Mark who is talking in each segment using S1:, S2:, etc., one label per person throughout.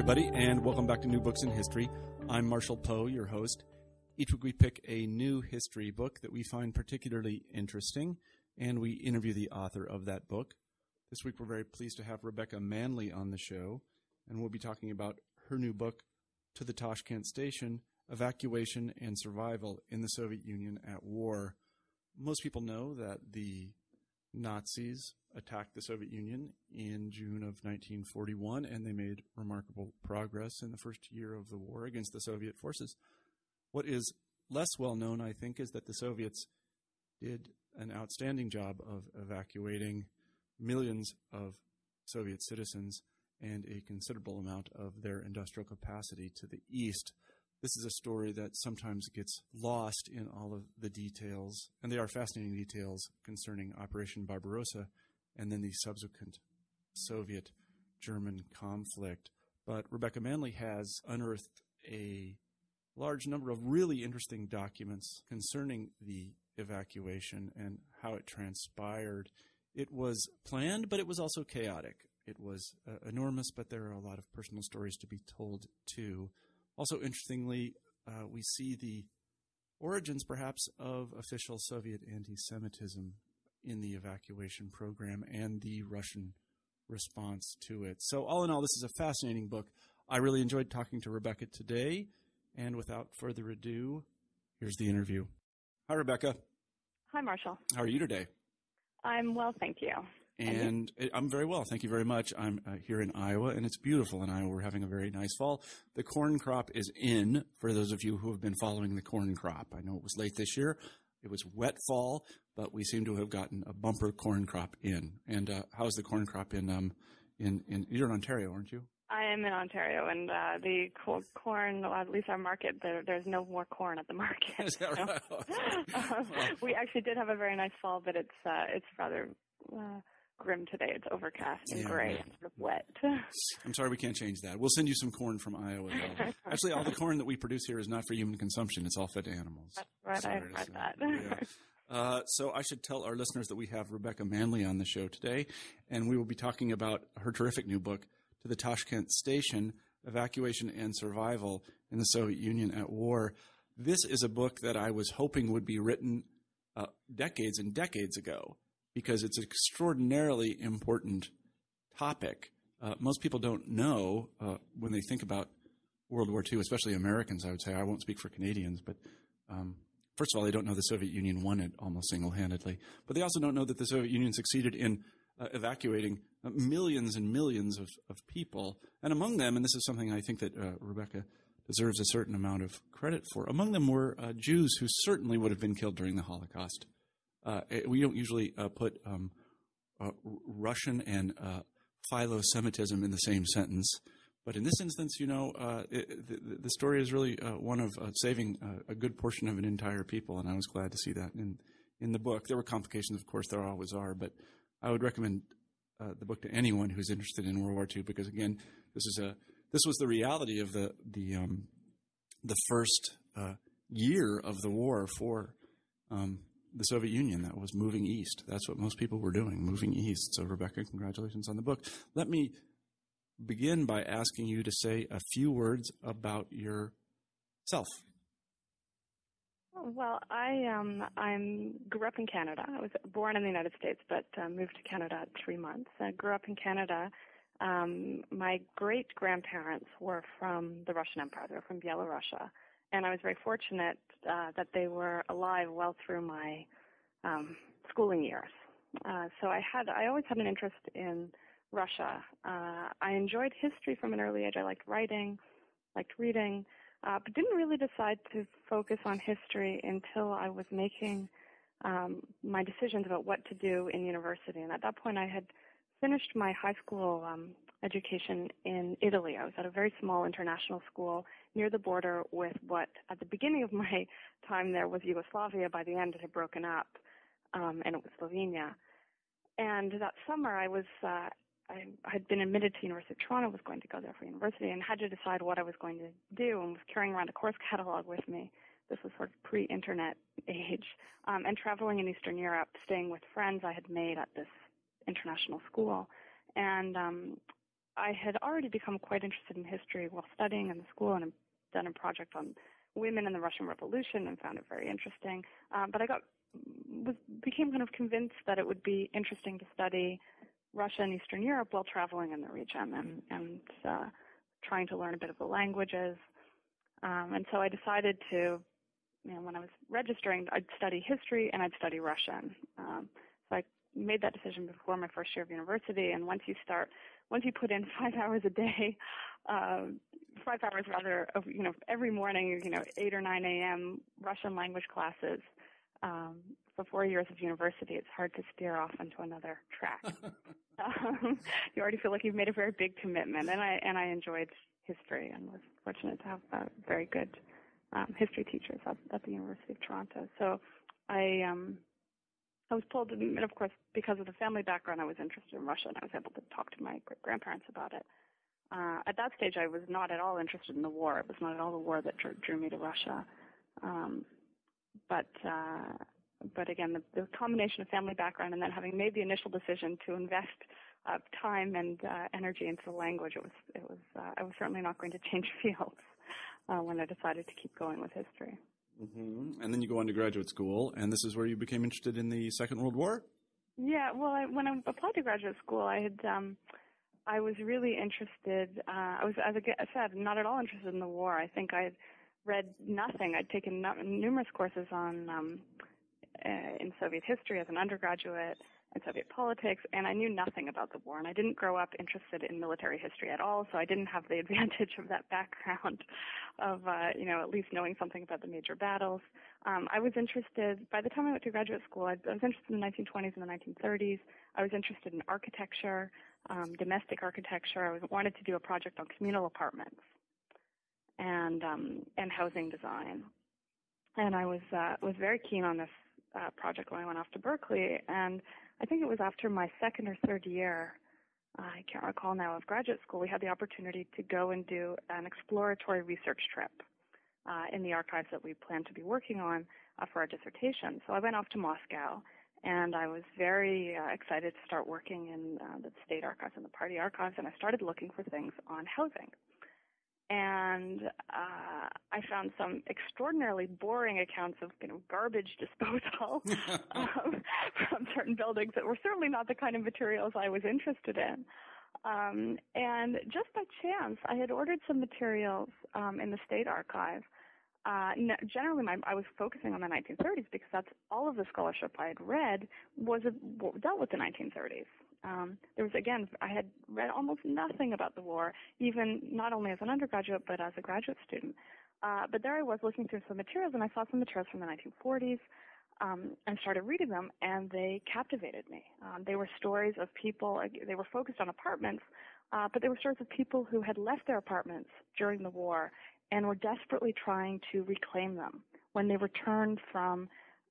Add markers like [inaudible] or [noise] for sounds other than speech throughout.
S1: Everybody, and welcome back to New Books in History. I'm Marshall Poe, your host. Each week we pick a new history book that we find particularly interesting, and we interview the author of that book. This week we're very pleased to have Rebecca Manley on the show, and we'll be talking about her new book, To the Tashkent Station Evacuation and Survival in the Soviet Union at War. Most people know that the Nazis attacked the Soviet Union in June of 1941, and they made remarkable progress in the first year of the war against the Soviet forces. What is less well known, I think, is that the Soviets did an outstanding job of evacuating millions of Soviet citizens and a considerable amount of their industrial capacity to the east. This is a story that sometimes gets lost in all of the details, and they are fascinating details concerning Operation Barbarossa and then the subsequent Soviet German conflict. But Rebecca Manley has unearthed a large number of really interesting documents concerning the evacuation and how it transpired. It was planned, but it was also chaotic. It was uh, enormous, but there are a lot of personal stories to be told too. Also, interestingly, uh, we see the origins, perhaps, of official Soviet anti Semitism in the evacuation program and the Russian response to it. So, all in all, this is a fascinating book. I really enjoyed talking to Rebecca today. And without further ado, here's the interview. Hi, Rebecca.
S2: Hi, Marshall.
S1: How are you today?
S2: I'm well, thank you.
S1: And I'm very well. Thank you very much. I'm uh, here in Iowa, and it's beautiful in Iowa. We're having a very nice fall. The corn crop is in for those of you who have been following the corn crop. I know it was late this year. It was wet fall, but we seem to have gotten a bumper corn crop in. And uh, how's the corn crop in, um, in, in, you're in Ontario, aren't you?
S2: I am in Ontario, and uh, the corn, at least our market, there, there's no more corn at the market. [laughs]
S1: Is that so, right? [laughs] [laughs]
S2: um, we actually did have a very nice fall, but it's uh, it's rather uh, grim today. It's overcast and yeah, gray and sort of wet. [laughs]
S1: I'm sorry we can't change that. We'll send you some corn from Iowa. [laughs] Actually, all the corn that we produce here is not for human consumption. It's all fed to animals.
S2: That's right. Sorry I read that.
S1: Yeah. Uh, so I should tell our listeners that we have Rebecca Manley on the show today, and we will be talking about her terrific new book, To the Tashkent Station, Evacuation and Survival in the Soviet Union at War. This is a book that I was hoping would be written uh, decades and decades ago because it's an extraordinarily important topic. Uh, most people don't know uh, when they think about World War II, especially Americans, I would say. I won't speak for Canadians, but um, first of all, they don't know the Soviet Union won it almost single handedly. But they also don't know that the Soviet Union succeeded in uh, evacuating uh, millions and millions of, of people. And among them, and this is something I think that uh, Rebecca deserves a certain amount of credit for, among them were uh, Jews who certainly would have been killed during the Holocaust. Uh, we don't usually uh, put um, uh, Russian and uh, philo-Semitism in the same sentence, but in this instance, you know, uh, it, the, the, story is really uh, one of saving a good portion of an entire people, and I was glad to see that in in the book. There were complications, of course, there always are, but I would recommend the book to anyone who's interested in World War II because, again, this is a this was the reality of the the um, the first year of the war for um, the Soviet Union that was moving east. That's what most people were doing, moving east. So, Rebecca, congratulations on the book. Let me begin by asking you to say a few words about yourself.
S2: Well, I um I'm grew up in Canada. I was born in the United States, but uh, moved to Canada at three months. I grew up in Canada. Um, my great grandparents were from the Russian Empire. They were from Byelorussia and I was very fortunate uh, that they were alive well through my um, schooling years. Uh, so I had I always had an interest in Russia. Uh, I enjoyed history from an early age. I liked writing, liked reading, uh, but didn't really decide to focus on history until I was making um, my decisions about what to do in university. And at that point, I had finished my high school um, education in Italy. I was at a very small international school near the border with what, at the beginning of my [laughs] time there, was Yugoslavia. By the end, it had broken up, um, and it was Slovenia. And that summer, I was uh, I had been admitted to University of Toronto, was going to go there for university, and had to decide what I was going to do, and was carrying around a course catalog with me. This was sort of pre-internet age, um, and traveling in Eastern Europe, staying with friends I had made at this international school, and um, I had already become quite interested in history while studying in the school, and done a project on women in the Russian Revolution, and found it very interesting. Um, but I got was became kind of convinced that it would be interesting to study Russia and Eastern Europe while traveling in the region and, and uh, trying to learn a bit of the languages. Um, and so I decided to, you know, when I was registering, I'd study history and I'd study Russian. Um, so I made that decision before my first year of university. And once you start, once you put in [laughs] five hours a day, uh, five hours rather of, you know, every morning, you know, 8 or 9 a.m. Russian language classes, um, for four years of university, it's hard to steer off into another track. [laughs] um, [laughs] you already feel like you've made a very big commitment, and I and I enjoyed history and was fortunate to have uh, very good um, history teachers at, at the University of Toronto. So I um, I was pulled, and of course, because of the family background, I was interested in Russia, and I was able to talk to my great grandparents about it. Uh, at that stage, I was not at all interested in the war. It was not at all the war that drew, drew me to Russia. Um, but uh, but again, the, the, combination of family background and then having made the initial decision to invest uh, time and uh, energy into the language, it was it was uh, I was certainly not going to change [laughs] fields uh, when I decided to keep going with history.
S1: Mm-hmm. And then you go on to graduate school, and this is where you became interested in the Second World War.
S2: Yeah, well, I, when I applied to graduate school, I had um, I was really interested. Uh, I was, as I said, not at all interested in the war. I think I had read nothing. I'd taken numerous courses on um, uh, in Soviet history as an undergraduate and Soviet politics, and I knew nothing about the war. And I didn't grow up interested in military history at all, so I didn't have the [laughs] advantage of that background of, uh, you know, at least knowing something about the major battles. Um, I was interested, by the time I went to graduate school, I, I was interested in the 1920s and the 1930s. I was interested in architecture, um, domestic architecture. I was, wanted to do a project on communal apartments and um, and housing design. And I was uh, was very keen on this uh, project when I went off to Berkeley. And I think it was after my second or third year, I can't recall now, of graduate school, we had the opportunity to go and do an exploratory research trip uh, in the archives that we planned to be working on uh, for our dissertation. So I went off to Moscow and I was very uh, excited to start working in uh, the state archives and the party archives, and I started looking for things on housing and uh, I found some extraordinarily boring accounts of you know garbage disposal [laughs] um, from certain buildings that were certainly not the kind of materials I was interested in. Um, and just by chance, I had ordered some materials um, in the state archive. Uh, generally, my, I was focusing on the 1930s because that's all of the scholarship I had read was a, dealt with the 1930s. Um, there was again, I had read almost nothing about the war, even not only as an undergraduate but as a graduate student. Uh, but there I was looking through some materials, and I saw some materials from the 1940s, um, and started reading them, and they captivated me. Um, they were stories of people. They were focused on apartments, uh, but they were stories of people who had left their apartments during the war and were desperately trying to reclaim them when they returned from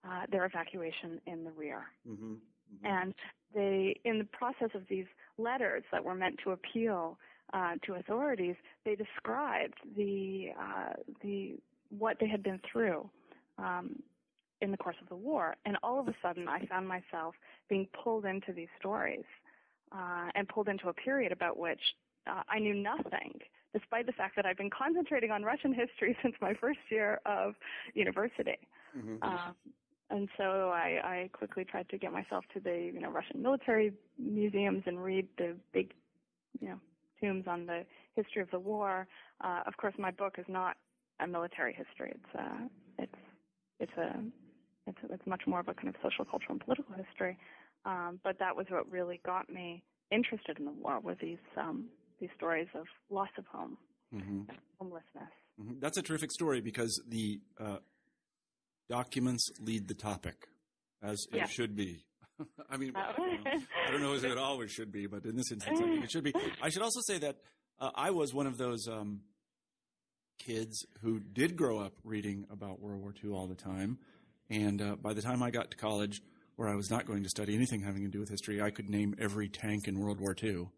S2: uh, their evacuation in the rear. Mm-hmm. Mm-hmm. And they, in the process of these letters that were meant to appeal uh, to authorities, they described the uh, the what they had been through um, in the course of the war. And all of a sudden, I found myself being pulled into these stories uh, and pulled into a period about which uh, I knew nothing, despite the fact that I've been concentrating on Russian history [laughs] since my first year of university. Mm-hmm. Uh, and so I, I quickly tried to get myself to the you know Russian military museums and read the big you know tombs on the history of the war. Uh, of course, my book is not a military history. It's uh, it's it's a it's it's much more of a kind of social, cultural, and political history. Um, but that was what really got me interested in the war were these um, these stories of loss of home, mm-hmm. homelessness.
S1: Mm-hmm. That's a terrific story because the uh, documents lead the topic, as yeah. it should be. [laughs] I mean, well, I, don't know. I don't know if it always should be, but in this instance, I think it should be. [laughs] I should also say that uh, I was one of those um, kids who did grow up reading about World War II all the time. And uh, by the time I got to college, where I was not going to study anything having to do with history, I could name every tank in World War II.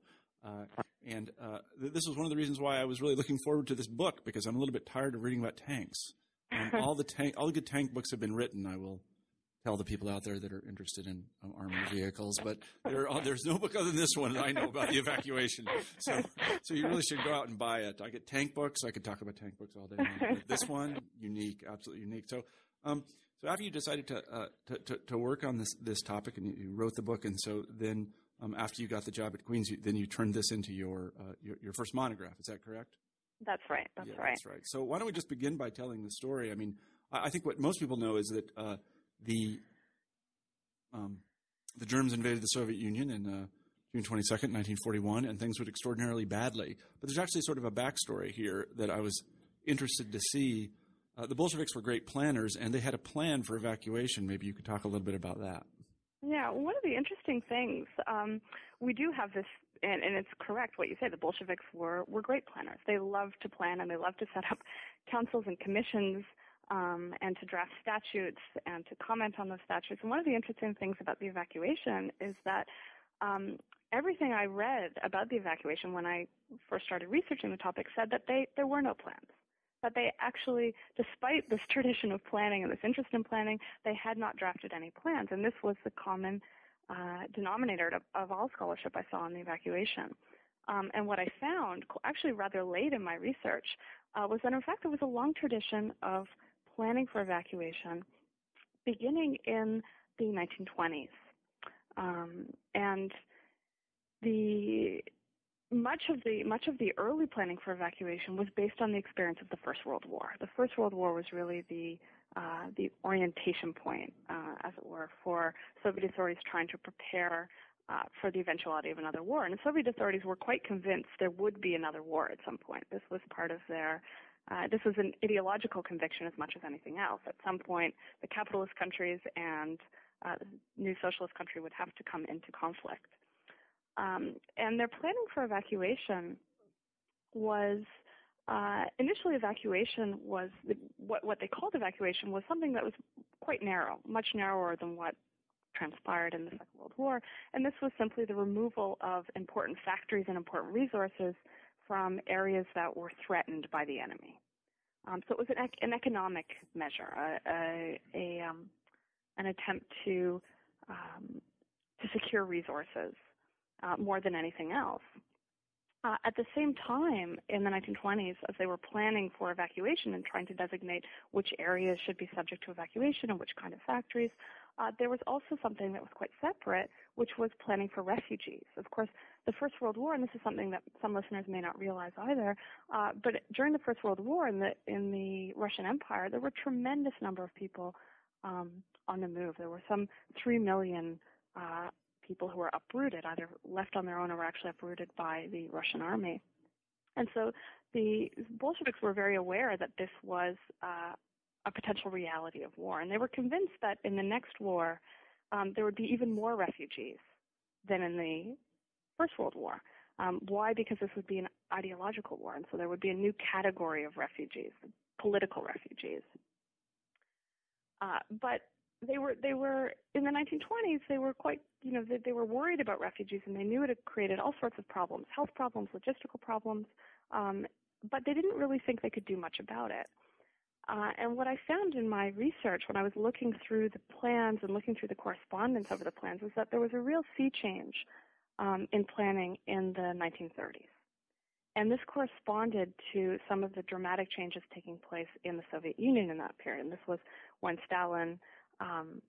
S1: Uh, and uh, th- this was one of the reasons why I was really looking forward to this book because I'm a little bit tired of reading about tanks. And [laughs] all the tank, all the good tank books have been written. I will tell the people out there that are interested in um, armored vehicles, but there are, there's no book other than this one that I know about the evacuation. So, so you really should go out and buy it. I get tank books. I could talk about tank books all day. Long. This [laughs] one, unique, absolutely unique. So, um, so after you decided to, uh, to, to, to, work on this, this topic and you, you wrote the book, and so then um, after you got the job at Queen's, you, then you turned this into your, uh, your, your first monograph. Is that correct?
S2: That's right. That's
S1: yeah,
S2: right.
S1: That's right. So why don't we just begin by telling the story? I mean, I, I think what most people know is that uh, the um, the Germans invaded the Soviet Union in uh, June 22nd, 1941, and things went extraordinarily badly. But there's actually sort of a backstory here that I was interested to see. Uh, the Bolsheviks were great planners, and they had a plan for evacuation. Maybe you could talk a little bit about that.
S2: Yeah, one of the interesting things um, we do have this, and, and, it's correct what you say. The Bolsheviks were were great planners. They loved to plan and they loved to set up [laughs] councils and commissions um, and to draft statutes and to comment on those statutes. And one of the interesting things about the evacuation is that um, everything I read about the evacuation when I first started researching the topic said that they there were no plans. That they actually, despite this tradition of planning and this interest in planning, they had not drafted any plans. And this was the common uh, denominator of, of, all scholarship I saw on the evacuation. Um, and what I found, actually rather late in my research, uh, was that in fact there was a long tradition of planning for evacuation beginning in the 1920s. Um, and the much of the much of the early planning for evacuation was based on the experience of the First World War. The First World War was really the uh, the orientation point, uh, as it were, for Soviet authorities trying to prepare uh, for the eventuality of another war. And the Soviet authorities were quite convinced there would be another war at some point. This was part of their uh, this was an ideological conviction as much as anything else. At some point, the capitalist countries and uh, new socialist country would have to come into conflict. Um, and their planning for evacuation was uh, initially evacuation was the, what, what they called evacuation was something that was quite narrow, much narrower than what transpired in the Second World War. And this was simply the removal of important factories and important resources from areas that were threatened by the enemy. Um, so it was an, an economic measure, a, a, a um, an attempt to um, to secure resources uh, more than anything else. Uh, at the same time, in the 1920s, as they were planning for evacuation and trying to designate which areas should be subject to evacuation and which kind of factories, uh, there was also something that was quite separate, which was planning for refugees. Of course, the First World War, and this is something that some listeners may not realize either, uh, but during the First World War in the in the Russian Empire, there were a tremendous number of people um, on the move. There were some three million uh, people who were uprooted, either left on their own or were actually uprooted by the Russian army. And so the Bolsheviks were very aware that this was uh, a potential reality of war. And they were convinced that in the next war, um, there would be even more refugees than in the First World War. Um, why? Because this would be an ideological war, and so there would be a new category of refugees, political refugees. Uh, but they were they were in the 1920s. They were quite you know they, they were worried about refugees, and they knew it had created all sorts of problems, health problems, logistical problems. Um, but they didn't really think they could do much about it. Uh, and what I found in my research when I was looking through the plans and looking through the correspondence over the plans was that there was a real sea change um, in planning in the 1930s. And this corresponded to some of the dramatic changes taking place in the Soviet Union in that period. And this was when Stalin um,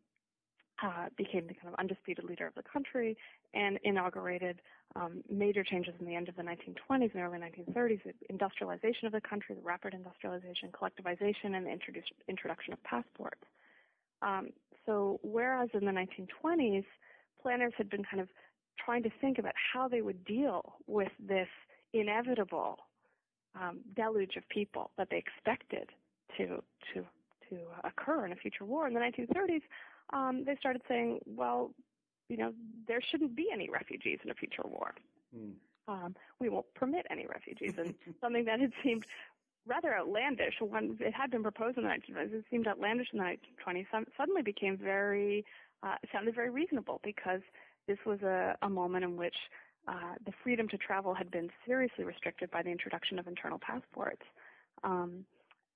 S2: uh, became the kind of undisputed leader of the country and inaugurated um, major changes in the end of the 1920s and early 1930s, the industrialization of the country, the rapid industrialization, collectivization, and the introduction of passports. Um, so whereas in the 1920s, planners had been kind of trying to think about how they would deal with this inevitable um, deluge of people that they expected to to to occur in a future war in the 1930s, um, they started saying, well, you know, there shouldn't be any refugees in a future war. Mm. Um, we won't permit any refugees, and [laughs] something that had seemed rather outlandish. When it had been proposed in the 1920s, it seemed outlandish in the 1920s. Suddenly became very uh, sounded very reasonable because this was a, a moment in which uh, the freedom to travel had been seriously restricted by the introduction of internal passports, um,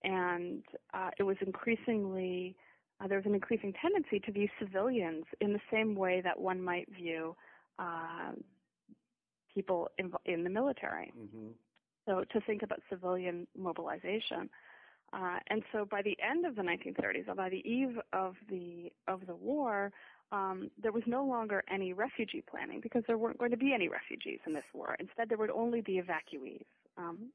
S2: and uh, it was increasingly uh, there was an increasing tendency to view civilians in the same way that one might view uh, people in, in the military. Mm-hmm. So to think about civilian mobilization. Uh, and so by the end of the 1930s, or by the eve of the of the war, um, there was no longer any refugee planning because there weren't going to be any refugees in this war. Instead, there would only be evacuees. Um,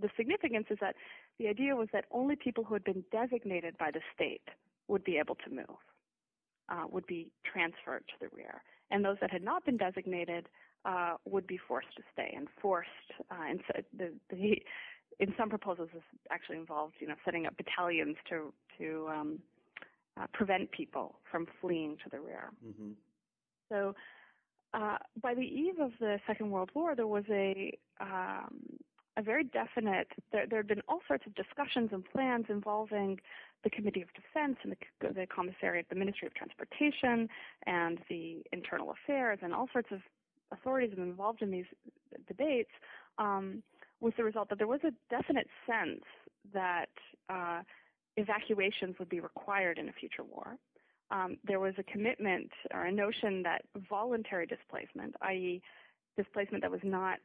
S2: the significance is that the idea was that only people who had been designated by the state would be able to move, uh, would be transferred to the rear, and those that had not been designated uh, would be forced to stay and forced. Uh, and so the, the, in some proposals, this actually involved, you know, setting up battalions to to um, uh, prevent people from fleeing to the rear. Mm-hmm. So, uh, by the eve of the Second World War, there was a um, a very definite. There, had been all sorts of discussions and plans involving the Committee of Defense and the, the Commissariat, the Ministry of Transportation, and the Internal Affairs, and all sorts of authorities involved in these debates. Um, with the result that there was a definite sense that uh, evacuations would be required in a future war. Um, there was a commitment or a notion that voluntary displacement, i.e., displacement that was not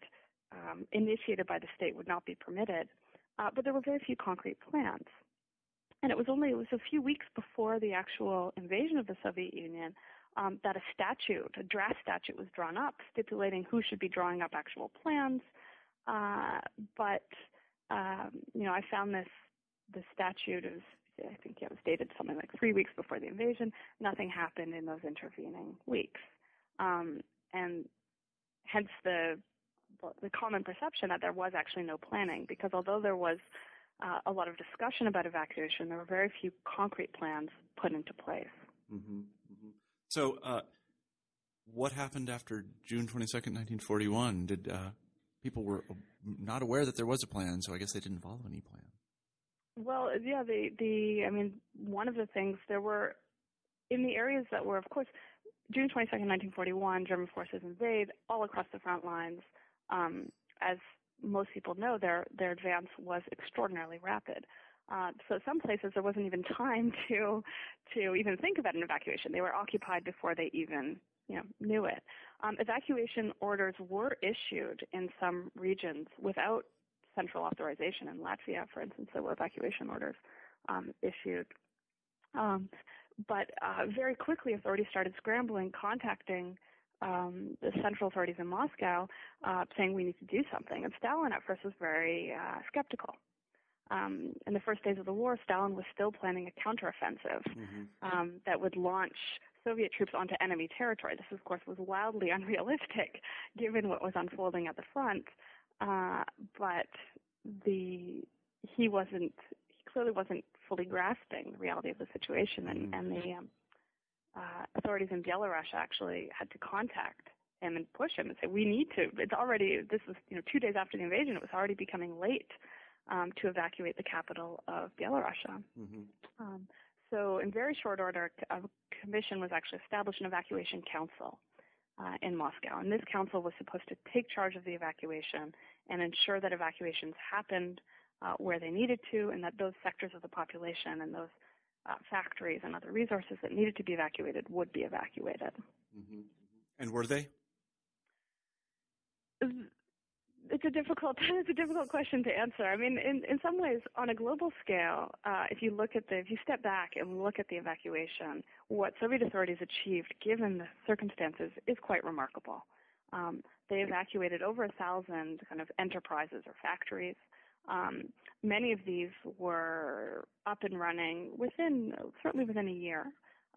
S2: um, initiated by the state, would not be permitted. Uh, but there were very few concrete plans. And it was only it was a few weeks before the actual invasion of the Soviet Union um, that a statute, a draft statute, was drawn up stipulating who should be drawing up actual plans. Uh, but um, you know, I found this the statute is I think it was dated something like three weeks before the invasion. Nothing happened in those intervening weeks, um, and hence the the common perception that there was actually no planning. Because although there was uh, a lot of discussion about evacuation, there were very few concrete plans put into place.
S1: Mm-hmm, mm-hmm. So, uh, what happened after June twenty second, nineteen forty one? Did uh, people were not aware that there was a plan, so I guess they didn't follow any plan.
S2: Well, yeah, the the I mean, one of the things there were in the areas that were, of course, June 22nd, 1941, German forces invade all across the front lines. Um, as most people know, their their advance was extraordinarily rapid. Uh, so some places there wasn't even [laughs] time to to even think about an evacuation. They were occupied before they even you know knew it. Um, evacuation orders were issued in some regions without central authorization. In Latvia, for instance, there were evacuation orders um, issued. Um, but uh, very quickly, authorities started scrambling, contacting um, the central authorities in Moscow, uh, saying we need to do something. And Stalin at first was very uh, skeptical. Um, in the first days of the war, Stalin was still planning a counteroffensive mm-hmm. um, that would launch Soviet troops onto enemy territory. This, of course, was wildly [laughs] unrealistic given what was unfolding at the front. Uh, but the he wasn't he clearly wasn't fully grasping the reality of the situation, and, mm-hmm. and the um, uh, authorities in Belarus actually had to contact him and push him and say, "We need to. It's already this was you know two days after the invasion. It was already becoming late um, to evacuate the capital of Belarus." Mm-hmm. Um, so, in very short order, a commission was actually established, an evacuation council uh, in Moscow. And this council was supposed to take charge of the evacuation and ensure that evacuations happened uh, where they needed to and that those sectors of the population and those uh, factories and other resources that needed to be evacuated would be evacuated.
S1: Mm-hmm. And were they?
S2: it's a difficult [laughs] it's a difficult question to answer. I mean, in in some ways, on a global scale, uh, if you look at the if you step back and look at the evacuation, what Soviet authorities achieved, given the circumstances, is quite remarkable. Um, they evacuated over a thousand kind of enterprises or factories. Um, many of these were up and running within certainly within a year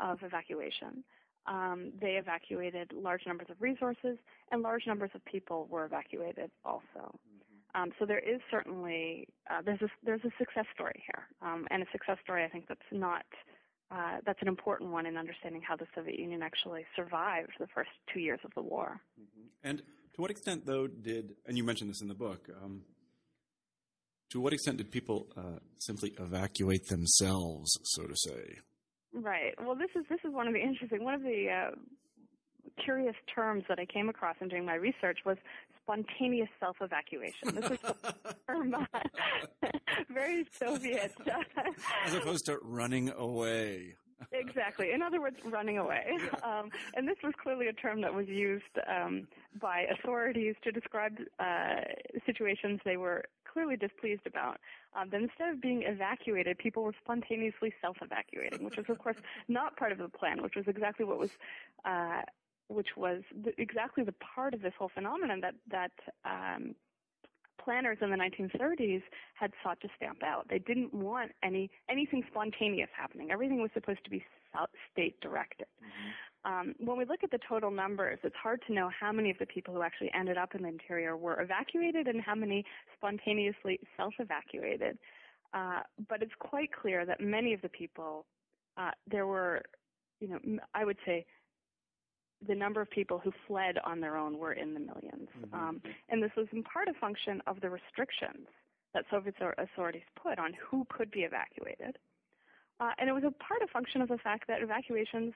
S2: of evacuation. Um, they evacuated large numbers of resources, and large numbers of people were evacuated also. Mm-hmm. Um, so there is certainly uh, there's a there's a success story here, um, and a success story I think that's not uh, that's an important one in understanding how the Soviet Union actually survived the first two years of the war.
S1: Mm-hmm. And to what extent, though, did and you mentioned this in the book? Um, to what extent did people uh, simply evacuate themselves, so to say?
S2: Right. Well, this is this is one of the interesting one of the uh, curious terms that I came across in doing my research was spontaneous self-evacuation. This is a [laughs] term [laughs] very Soviet,
S1: as opposed to running away.
S2: Exactly. In other words, running away. [laughs] Um, and this was clearly a term that was used um, by authorities to describe uh, situations they were clearly displeased about. Um, that instead of being evacuated, people were spontaneously self-evacuating, which was, of course, not part of the plan, which was exactly what was, uh, which was the, exactly the part of this whole phenomenon that that um, planners in the 1930s had sought to stamp out. They didn't want any anything spontaneous happening. Everything was supposed to be state directed. Mm-hmm. Um, when we look at the total numbers, it's hard to know how many of the people who actually ended up in the interior were evacuated and how many spontaneously self-evacuated. Uh, but it's quite clear that many of the people, uh, there were, you know, I would say the number of people who fled on their own were in the 1000000s mm-hmm. um, and this was in part a function of the restrictions that Soviet authorities put on who could be evacuated. Uh, and it was a part of function of the fact that evacuations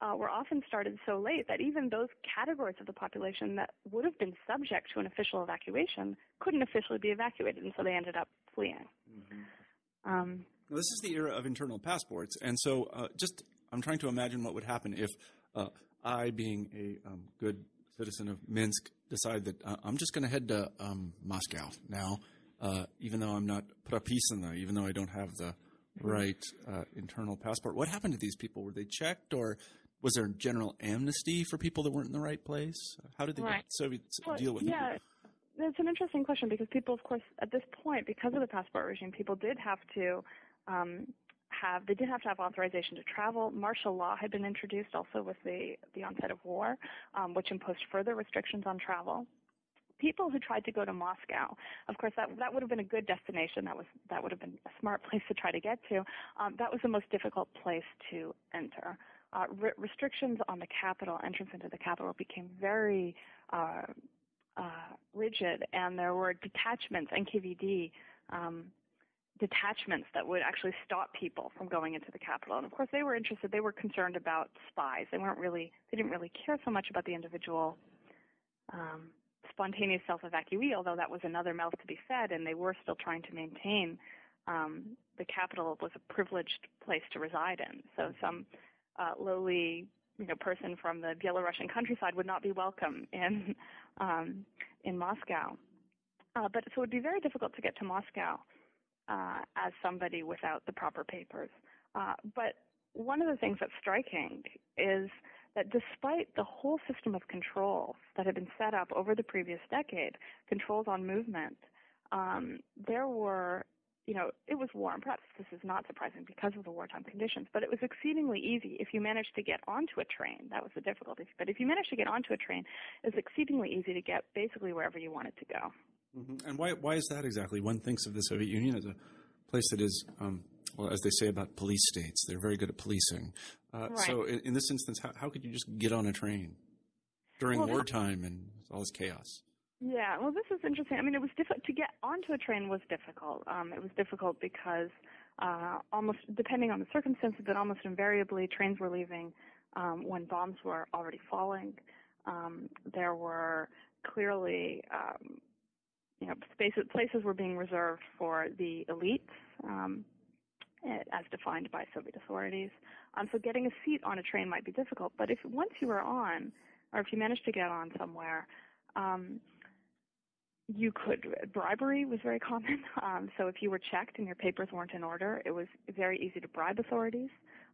S2: uh, were often started so late that even those categories of the population that would have been subject to an official evacuation couldn't officially be evacuated, and so they ended up fleeing. Mm-hmm.
S1: Um, well, this is the era of internal passports, and so uh, just I'm trying to imagine what would happen if uh, I, being a um, good citizen of Minsk, decide that uh, I'm just going to head to um, Moscow now, uh, even though I'm not propisana, even though I don't have the right uh, internal passport. What happened to these people? Were they checked, or was there general amnesty for people that weren't in the right place? How did the right. Soviets well, deal with it?
S2: yeah.
S1: it?
S2: That's an interesting question because people, of course, at this point, because of the passport regime, people did have to um, have they did have to have authorization to travel. Martial law had been introduced also with the the onset of war, um, which imposed further restrictions on travel. People who tried to go to Moscow, of course, that that would have been a good destination. That was that would have been a smart [laughs] place to try to get to. Um, that was the most difficult place to enter. Uh, re- restrictions on the capital, entrance into the capital, became very uh, uh, rigid, and there were detachments, NKVD um, detachments that would actually stop people from going into the capital. And of course, they were interested. They were concerned about spies. They weren't really. They didn't really care so much about the individual um, spontaneous self-evacuee, although that was another mouth to be fed, and they were still trying to maintain um, the capital was a privileged place to reside in. So some uh, lowly, you know, person from the Belarusian countryside would not be welcome in [laughs] um, in Moscow. Uh, but so it would be very difficult to get to Moscow uh, as somebody without the proper papers. Uh, but one of the things that's striking is that despite the whole system of controls that had been set up over the previous decade, controls on movement, um, there were, you know, it was warm. Perhaps this is not surprising because of the wartime conditions, but it was exceedingly easy if you managed to get onto a train. That was the difficulty. But if you managed to get onto a train, it was exceedingly easy to get basically wherever you wanted to go.
S1: Mm-hmm. And why why is that exactly? One thinks of the Soviet Union as a place that is, um, well, as they say about police states, they're very good at policing. Uh, right. So in, in, this instance, how, how, could you just get on a train during well, wartime and all this chaos?
S2: Yeah, well, this is interesting. I mean, it was difficult to get onto a train was difficult. Um, it was difficult because uh, almost, depending on the circumstances, but almost invariably, trains were leaving um, when bombs were already falling. Um, there were clearly um, you know, spaces, places were being reserved for the elites, um, as defined by Soviet authorities. Um, so getting a seat on a train might be difficult, but if once you were on, or if you managed to get on somewhere, um, you could bribery was very common. [laughs] Um, so if you were checked and your papers weren't in order, it was very easy to bribe authorities.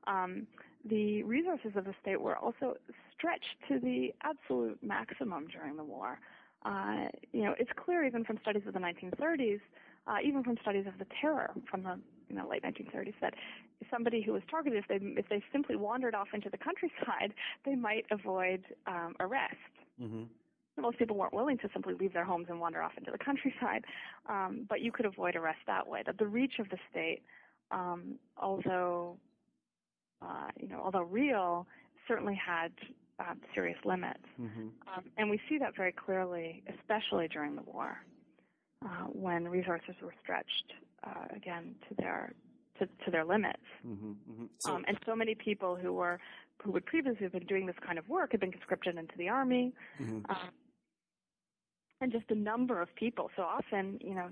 S2: Um, the resources of the state were also stretched to the absolute maximum during the war uh, you know, it's clear even from studies of the 1930s, uh, even from studies of the terror from the you know, late 1930s, that somebody who was targeted, if they if they simply wandered off into the countryside, [laughs] they might avoid um, arrest. Mm-hmm. Most people weren't willing to simply leave their homes and wander off into the countryside, um, but you could avoid arrest that way. That the reach of the state, um, although uh, you know, although real, certainly had uh, serious limits. Mm-hmm. Um, and we see that very clearly, especially during the war, uh, when resources were stretched uh, again to their to, to their limits. Mm-hmm, mm-hmm. So, um, and so many people who were who would previously have been doing this kind of work had been conscripted into the army. Mm-hmm. Uh, and just a number of people. So often, you know,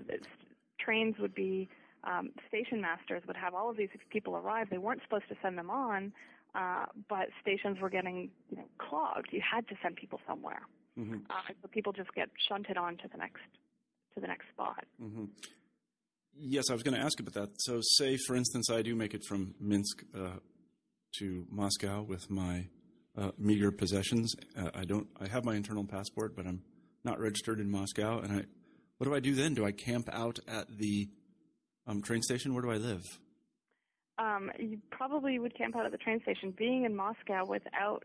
S2: trains would be um, station masters would have all of these people arrive. They weren't supposed to send them on, uh, but stations were getting you know, clogged. You had to send people somewhere, mm-hmm. uh, so people just get shunted on to the next to the next spot.
S1: Mm-hmm. Yes, I was going to ask about that. So, say for instance, I do make it from Minsk uh, to Moscow with my uh, meager possessions. Uh, I don't. I have my internal passport, but I'm not registered in Moscow. And I, what do I do then? Do I camp out at the um, train station? Where do I live?
S2: Um, you probably would camp out at the train station. Being in Moscow without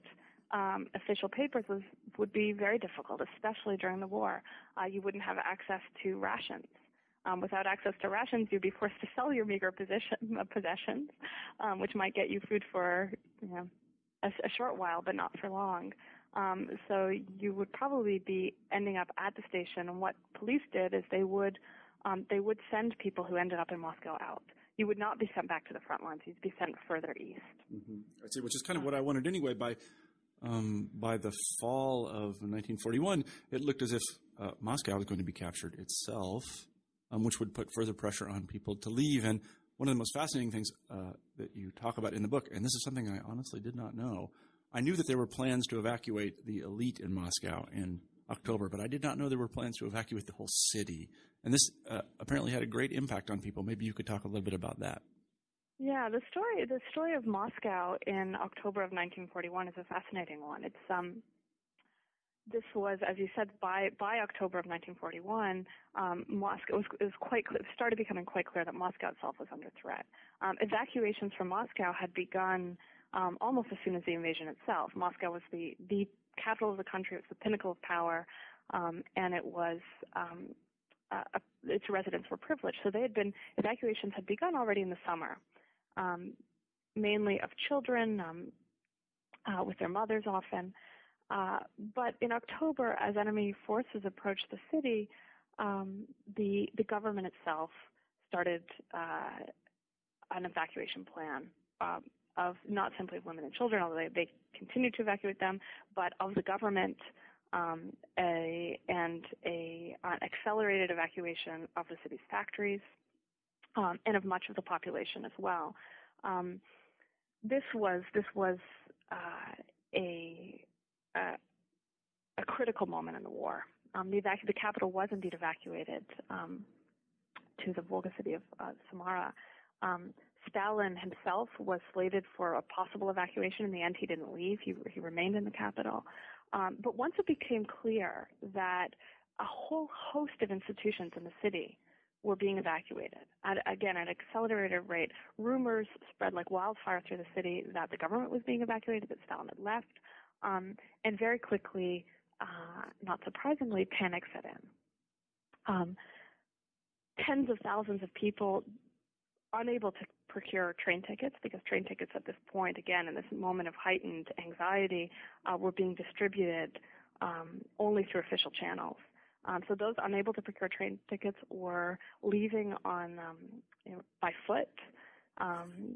S2: um, official papers was, would be very difficult, especially during the war. Uh, you wouldn't have access to rations. Um, without access to rations, you'd be forced to sell your meager position, uh, [laughs] possessions, um, which might get you food for you know, a, a short while, but not for long. Um, so you would probably be ending up at the station. And what police did is they would um, they would send people who ended up in Moscow out. You would not be sent back to the front lines. You'd be sent further east.
S1: Mm-hmm. I see, which is kind of what I wanted anyway. By um, by the fall of 1941, it looked as if uh, Moscow was going to be captured itself, um, which would put further pressure on people to leave. And one of the most fascinating things uh, that you talk about in the book, and this is something I honestly did not know, I knew that there were plans to evacuate the elite in Moscow in October, but I did not know there were plans to evacuate the whole city. And this uh, apparently had a great impact on people. Maybe you could talk a little bit about that.
S2: Yeah, the story the story of Moscow in October of 1941 is a fascinating one. It's um this was, as you said, by by October of 1941, um, Moscow was, it was quite clear, started becoming quite clear that Moscow itself was under threat. Um, evacuations from Moscow had begun um, almost as soon as the invasion itself. Moscow was the the capital of the country. It was the pinnacle of power, um, and it was um, uh, its residents were privileged. So they had been evacuations had begun already in the summer, um, mainly of children um, uh, with their mothers often. Uh, but in October, as enemy forces approached the city, um, the the government itself started uh, an evacuation plan. Um, of not simply of women and children, although they, they continue to evacuate them, but of the government um, a, and a, an accelerated evacuation of the city's factories um, and of much of the population as well. Um, this was this was uh, a, a, a critical moment in the war. Um, the, the capital was indeed evacuated um, to the Volga city of uh, Samara. Stalin himself was slated for a possible evacuation. In the end, he didn't leave. He, he remained in the capital. Um, but once it became clear that a whole host of institutions in the city were being evacuated, at, again, at an accelerated rate, rumors spread like wildfire through the city that the government was being evacuated, that Stalin had left. Um, and very quickly, uh, not surprisingly, panic set in. Um, tens of thousands of people unable to procure train tickets because train tickets at this point, again, in this moment of heightened anxiety, uh, were being distributed um, only through official channels. Um, so those unable to procure train tickets were leaving on um, you know, by foot, um,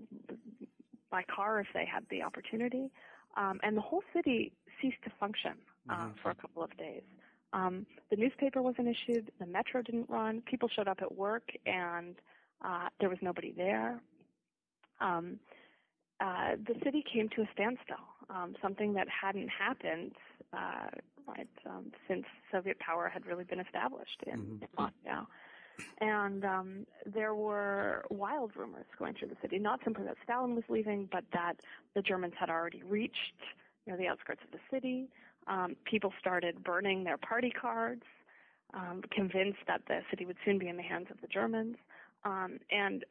S2: by car if they had the opportunity, um, and the whole city ceased to function uh, mm-hmm. for a couple of days. Um, the newspaper wasn't issued, the metro didn't run. People showed up at work and uh, there was nobody there. Um, uh, the city came to a standstill, um, something that hadn't happened uh, right um, since Soviet power had really been established in, mm-hmm. in Moscow. And um, there were wild rumors going through the city, not simply that Stalin was leaving, but that the Germans had already reached you know, the outskirts of the city. Um, people started burning their party cards, um, convinced that the city would soon be in the hands of the Germans. Um, and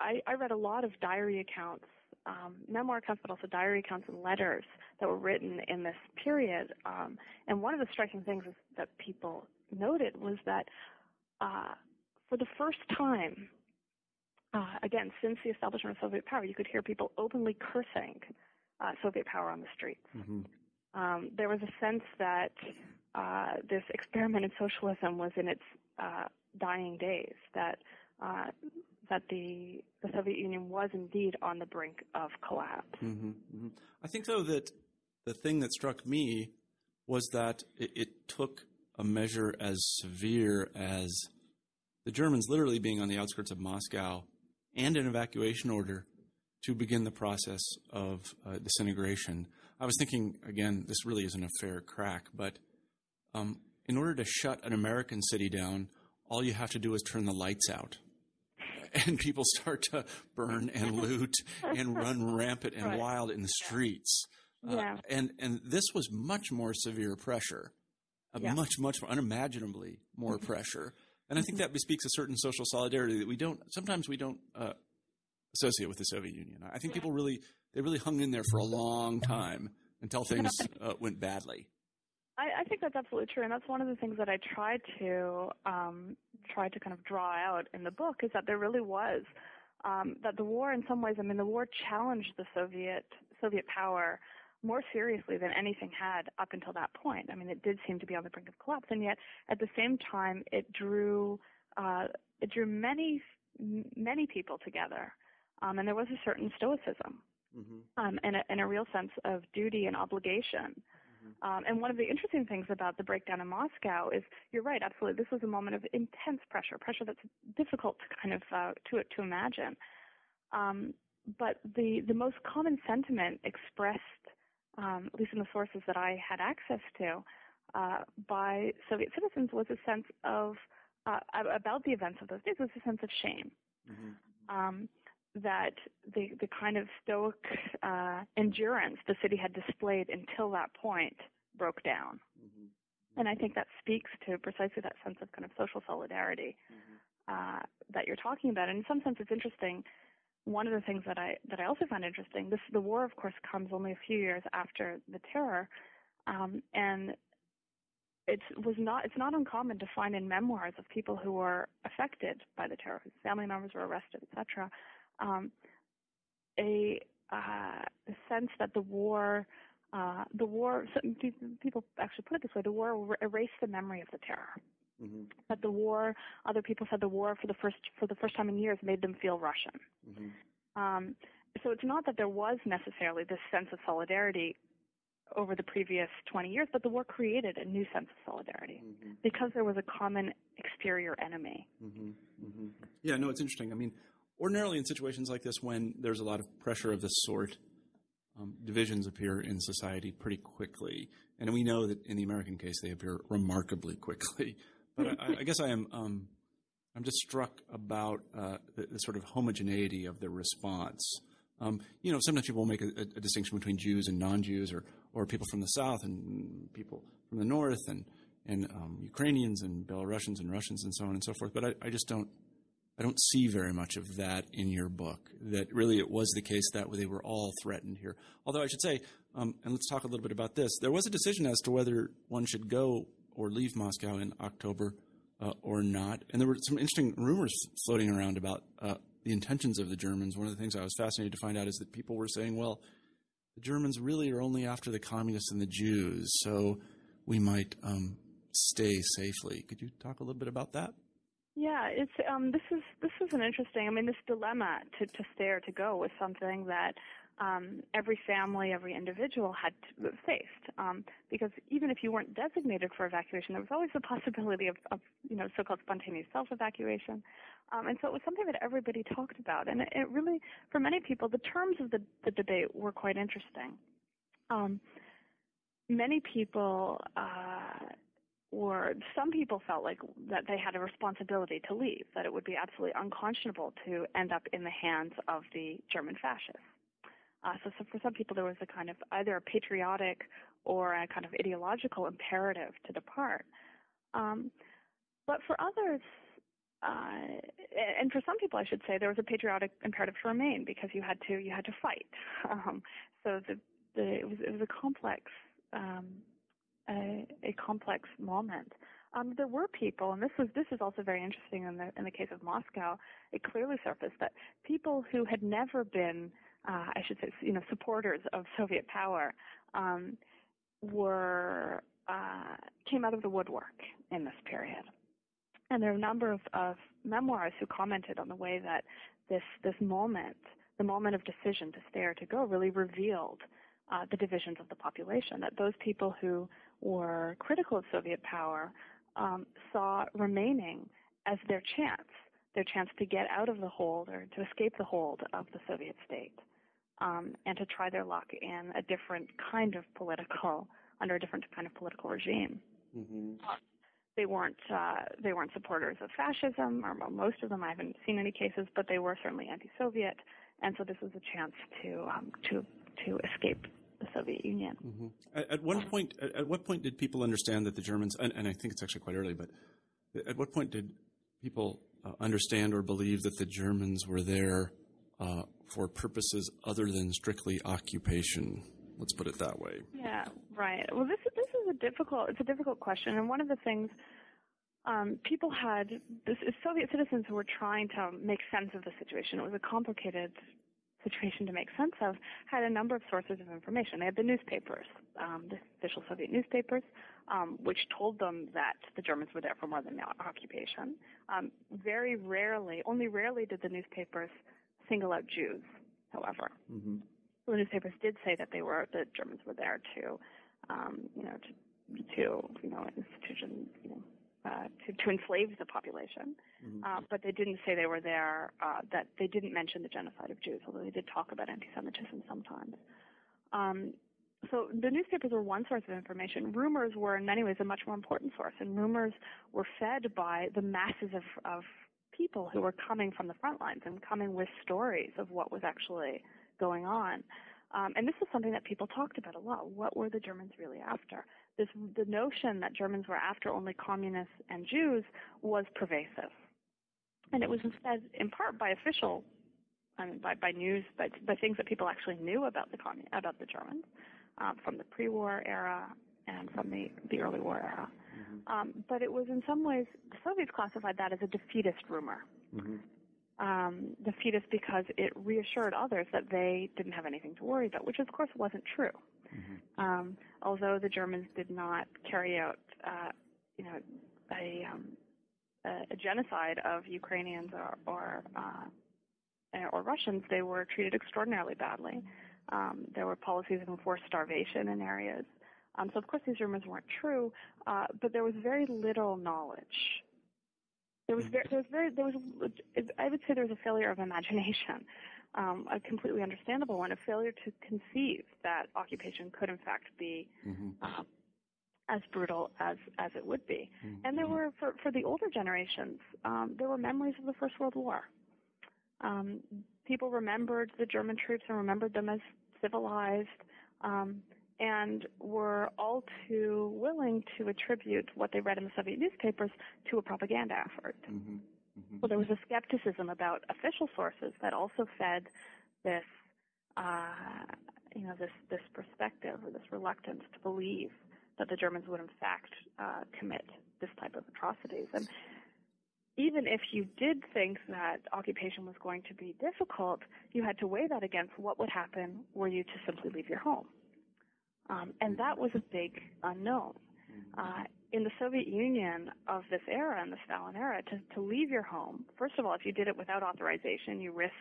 S2: I, I read a lot of diary accounts, um, memoir accounts, but also diary accounts and letters that were written in this period. Um, and one of the striking things that people noted was that uh, for the first time uh, again, since the establishment of Soviet power, you could hear people openly cursing uh, Soviet power on the streets. Mm-hmm. Um, there was a sense that uh, this experiment in socialism was in its uh, dying days, that that the the Soviet Union was indeed on the brink of collapse.
S1: Mm-hmm, mm-hmm. I think, though, that the thing that struck me was that it, it took a measure as severe as the Germans literally being on the outskirts of Moscow and an evacuation order to begin the process of uh, disintegration. I was thinking, again, this really isn't a fair crack, but um, in order to shut an American city down, all you have to do is turn the lights out. [laughs] And people start to burn and [laughs] loot and run rampant and right. wild in the streets.
S2: Uh, yeah.
S1: Uh, and, and this was much more severe pressure, uh, yeah. much, much more unimaginably more mm-hmm. pressure. And I think mm-hmm. that bespeaks a certain social solidarity that we don't, sometimes we don't uh, associate with the Soviet Union. I think people really, they really hung in there for a long time until things [laughs] uh, went badly.
S2: I, I think that's absolutely true, and that's one of the things that I tried to um, try to kind of draw out in the book is that there really was um, that the war, in some ways, I mean, the war challenged the Soviet Soviet power more seriously than anything had up until that point. I mean, it did seem to be on the brink of collapse, and yet at the same time, it drew uh, it drew many many people together, um, and there was a certain stoicism mm-hmm. um, and, a, and a real sense of duty and obligation um, and one of the interesting things about the breakdown in Moscow is, you're right, absolutely. This was a moment of intense pressure, pressure that's difficult to kind of uh, to to imagine. Um, but the the most common sentiment expressed, um, at least in the sources that I had access to, uh, by Soviet citizens was a sense of uh, about the events of those days was a sense of shame. Mm-hmm. Um, that the the kind of stoic uh, endurance the city had displayed until that point broke down. Mm-hmm. And I think that speaks to precisely that sense of kind of social solidarity mm-hmm. uh, that you're talking about. And in some sense, it's interesting. One of the things that I that I also find interesting, this the war, of course, comes only a few years after the terror, um, and it was not it's not uncommon to find in memoirs of people who were affected by the terror, whose family members were arrested, etc um, a, uh, sense that the war, uh, the war, people actually put it this way, the war erased the memory of the terror. Mm-hmm. That the war, other people said the war for the first for the first time in years made them feel Russian. Mm-hmm. Um, so it's not that there was necessarily this sense of solidarity over the previous 20 years, but the war created a new sense of solidarity mm-hmm. because there was a common exterior enemy.
S1: Mm-hmm. Mm-hmm. Yeah, no, it's interesting. I mean, ordinarily in situations like this, when there's a lot of pressure of this sort, um, divisions appear in society pretty quickly, and we know that in the American case they appear remarkably quickly. [laughs] But I, I, guess I am um, I'm just struck about uh, the, the, sort of homogeneity of the response. Um, you know, sometimes people make a, a, distinction between Jews and non-Jews, or or people from the South and people from the North, and and um, Ukrainians and Belarusians and Russians and so on and so forth. But I, I just don't I don't see very much of that in your book. That really it was the case that they were all threatened here. Although I should say, um, and let's talk a little bit about this. There was a decision as to whether one should go or leave Moscow in October uh, or not, and there were some interesting rumors floating around about uh, the intentions of the Germans. One of the things I was fascinated to find out is that people were saying, "Well, the Germans really are only after the communists and the Jews, so we might um, stay safely." Could you talk a little bit about that?
S2: Yeah, it's um, this is this is an interesting. I mean, this dilemma to to stay or to go was something that um, every family, every individual had to, faced. Um, because even if you weren't designated for evacuation, there was always the [laughs] possibility of, of you know so-called spontaneous self-evacuation. Um, and so it was something that everybody talked about. And it, it really, for many people, the terms of the, the debate were quite interesting. Um, many people. Uh, or some people felt like that they had a responsibility to leave, that it would be absolutely unconscionable to end up in the hands of the German fascists. Uh, so, so, for some people, there was a kind of either a patriotic or a kind of ideological imperative to depart. Um, but for others, uh, and for some people, I should say, there was a patriotic imperative to remain because you had to you had to fight. [laughs] Um, so the, the it was it was a complex um, a, a complex moment. Um, there were people, and this was this is also very interesting in the in the case of Moscow. It clearly surfaced that people who had never been, uh, I should say, you know, supporters of Soviet power, um, were uh, came out of the woodwork in this period. And there are a number of, of memoirs who commented on the way that this this moment, the moment of decision to stay or to go, really revealed uh, the divisions of the population. That those people who were critical of Soviet power um, saw remaining as their chance, their chance to get out of the hold or to escape the hold of the Soviet state, um, and to try their luck in a different kind of political, [laughs] under a different kind of political regime. Mm-hmm. They weren't uh, they weren't supporters of fascism, or most of them. I haven't seen any cases, but they were certainly anti-Soviet, and so this was a chance to um, to to escape the Soviet Union.
S1: Mm-hmm. At, at, one point, at, at, what point did people understand that the Germans? And, and, I think it's actually quite early, but at what point did people uh, understand or believe that the Germans were there uh, for purposes other than strictly occupation? Let's put it that way.
S2: Yeah, right. Well, this this is a difficult it's a difficult question, and one of the things um, people had this, Soviet citizens who were trying to make sense of the situation. It was a complicated situation to make sense of, had a number of sources of information. They had the newspapers, um, the official Soviet newspapers, um, which told them that the Germans were there for more than the occupation. Um, very rarely, only rarely did the newspapers single out Jews, however. Mm-hmm. The newspapers did say that they were, the Germans were there to, um, you know, to, to, you know, institutions, you know, uh, to, to enslave the population, mm-hmm. uh, but they didn't say they were there. Uh, that they didn't mention the genocide of Jews, although they did talk about anti-Semitism sometimes. Um, so the newspapers were one source of information. Rumors were, in many ways, a much more important source, and rumors were fed by the masses of, of people who were coming from the front lines and coming with stories of what was actually going on. Um, and this was something that people talked about a lot. What were the Germans really after? This the notion that Germans were after only communists and Jews was pervasive, and it was instead in part by official, I mean, by by news, by by things that people actually knew about the commun- about the Germans um, from the pre-war era and from the the early war era. Mm-hmm. Um, but it was in some ways the Soviets classified that as a defeatist rumor. Mm-hmm. Um, defeatist because it reassured others that they didn't have anything to worry about, which of course wasn't true. Mm-hmm. Um, although the Germans did not carry out, uh, you know, a, um, a, genocide of Ukrainians or or, uh, or Russians, they were treated extraordinarily badly. Um, there were policies of enforced starvation in areas. Um, so of course these rumors weren't true, uh, but there was very little knowledge. There was very, there was very, there was, I would say there was a failure of imagination um, a completely understandable one, a failure to conceive that occupation could in fact be mm-hmm. uh, as brutal as as it would be. Mm-hmm. And there were for for the older generations, um, there were memories of the First World War. Um, people remembered the German troops and remembered them as civilized. Um, and were all too willing to attribute what they read in the Soviet newspapers to a propaganda effort. Mm-hmm. Mm-hmm. So there was a skepticism about official sources that also fed this, uh, you know, this this perspective or this reluctance to believe that the Germans would in fact uh, commit this type of atrocities. And even if you did think that occupation was going to be difficult, you had to weigh that against what would happen were you to simply leave your home. Um, and that was a big unknown. Mm-hmm. Uh, in the Soviet Union of this era, in the Stalin era, to, to leave your home, first of all, if you did it without authorization, you risked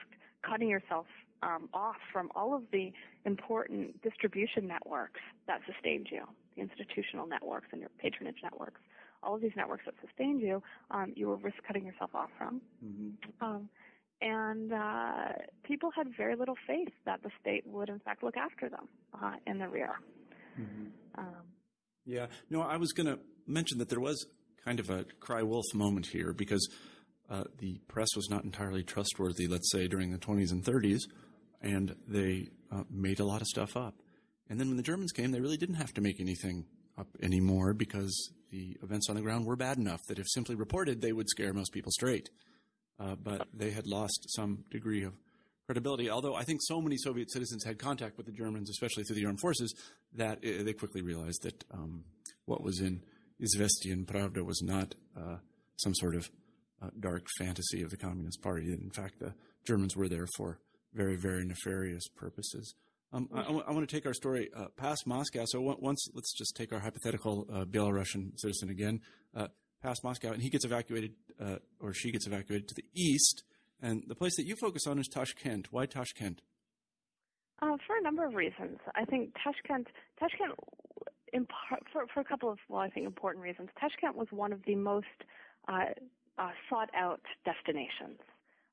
S2: cutting yourself um, off from all of the important distribution networks that sustained you, the institutional networks and your patronage networks, all of these networks that sustained you, um, you were risk cutting yourself off from. Mm-hmm. Um, and uh, people had very little faith that the state would, in fact, look after them uh, in the rear. Mm-hmm.
S1: Um, yeah, no, I was going to mention that there was kind of a cry wolf moment here because uh, the press was not entirely trustworthy, let's say, during the 20s and 30s, and they uh, made a lot of stuff up. And then when the Germans came, they really didn't have to make anything up anymore because the events on the ground were bad enough that if simply reported, they would scare most people straight. Uh, but they had lost some degree of credibility. Although I think so many Soviet citizens had contact with the Germans, especially through the armed forces, that it, they quickly realized that um, what was in Izvestia and Pravda was not uh, some sort of uh, dark fantasy of the Communist Party. In fact, the Germans were there for very, very nefarious purposes. Um, I, I, want to take our story uh, past Moscow. So once, let's just take our hypothetical uh, Belarusian citizen again, uh, past Moscow, and he gets evacuated, uh, or she gets evacuated to the east. And the place that you focus on is Tashkent. Why Tashkent?
S2: Uh, for a number of reasons. I think Tashkent, Tashkent, part, for, for a couple of, well, I think important reasons. Tashkent was one of the most uh, sought out destinations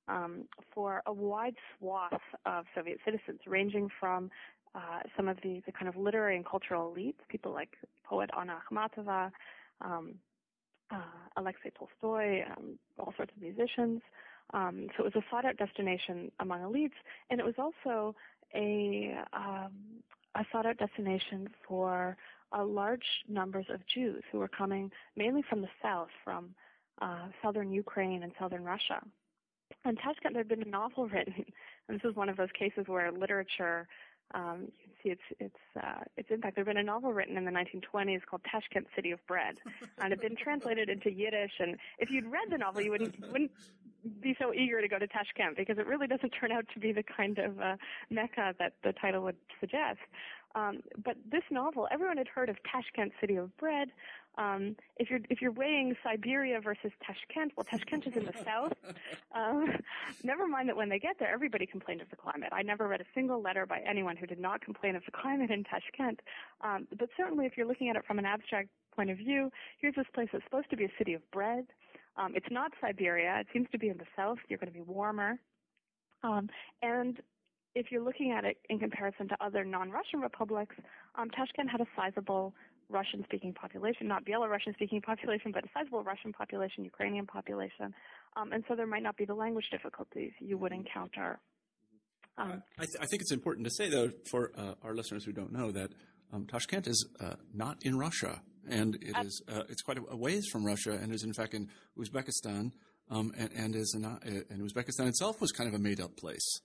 S2: um, for a wide swath of Soviet citizens, ranging from uh, some of the, the kind of literary and cultural elites, people like poet Anna Akhmatova, um, uh, Alexei Tolstoy, um, all sorts of musicians. Um, so it was a sought-out destination among elites, and it was also a um, a sought-out destination for large numbers of Jews who were coming mainly from the south, from uh, southern Ukraine and southern Russia. On Tashkent, there had been a novel [laughs] written, and this is one of those cases where literature, um, you can see its its uh, its impact. There had been a novel written in the 1920s called Tashkent, City of Bread, and it had been translated into Yiddish. And if you'd read the novel, you wouldn't wouldn't be so eager to go to Tashkent because it really doesn't turn out to be the kind of uh, mecca that the title would suggest. Um, but this novel, everyone had heard of Tashkent, City of Bread. Um, if you're if you're weighing Siberia versus Tashkent, well, Tashkent is in the south. [laughs] Um, never mind that when they get there, everybody complained of the climate. I never read a single letter by anyone who did not complain of the climate in Tashkent. Um, but certainly, if you're looking at it from an abstract point of view, here's this place that's supposed to be a city of bread. Um, it's not Siberia. It seems to be in the south. You're going to be warmer. Um, and if you're looking at it in comparison to other non-Russian republics, um, Tashkent had a sizable Russian-speaking population, not Belarusian-speaking population, but a sizable Russian population, Ukrainian population, um, and so there might not be the language difficulties you would encounter.
S1: Um, I, th- I, think it's important to say, though, for uh, our listeners who don't know, that um, Tashkent is uh, not in Russia, and it is uh, it's quite a ways from Russia, and is in fact in Uzbekistan, um, and, and is in, uh, and Uzbekistan itself was kind of a made-up place.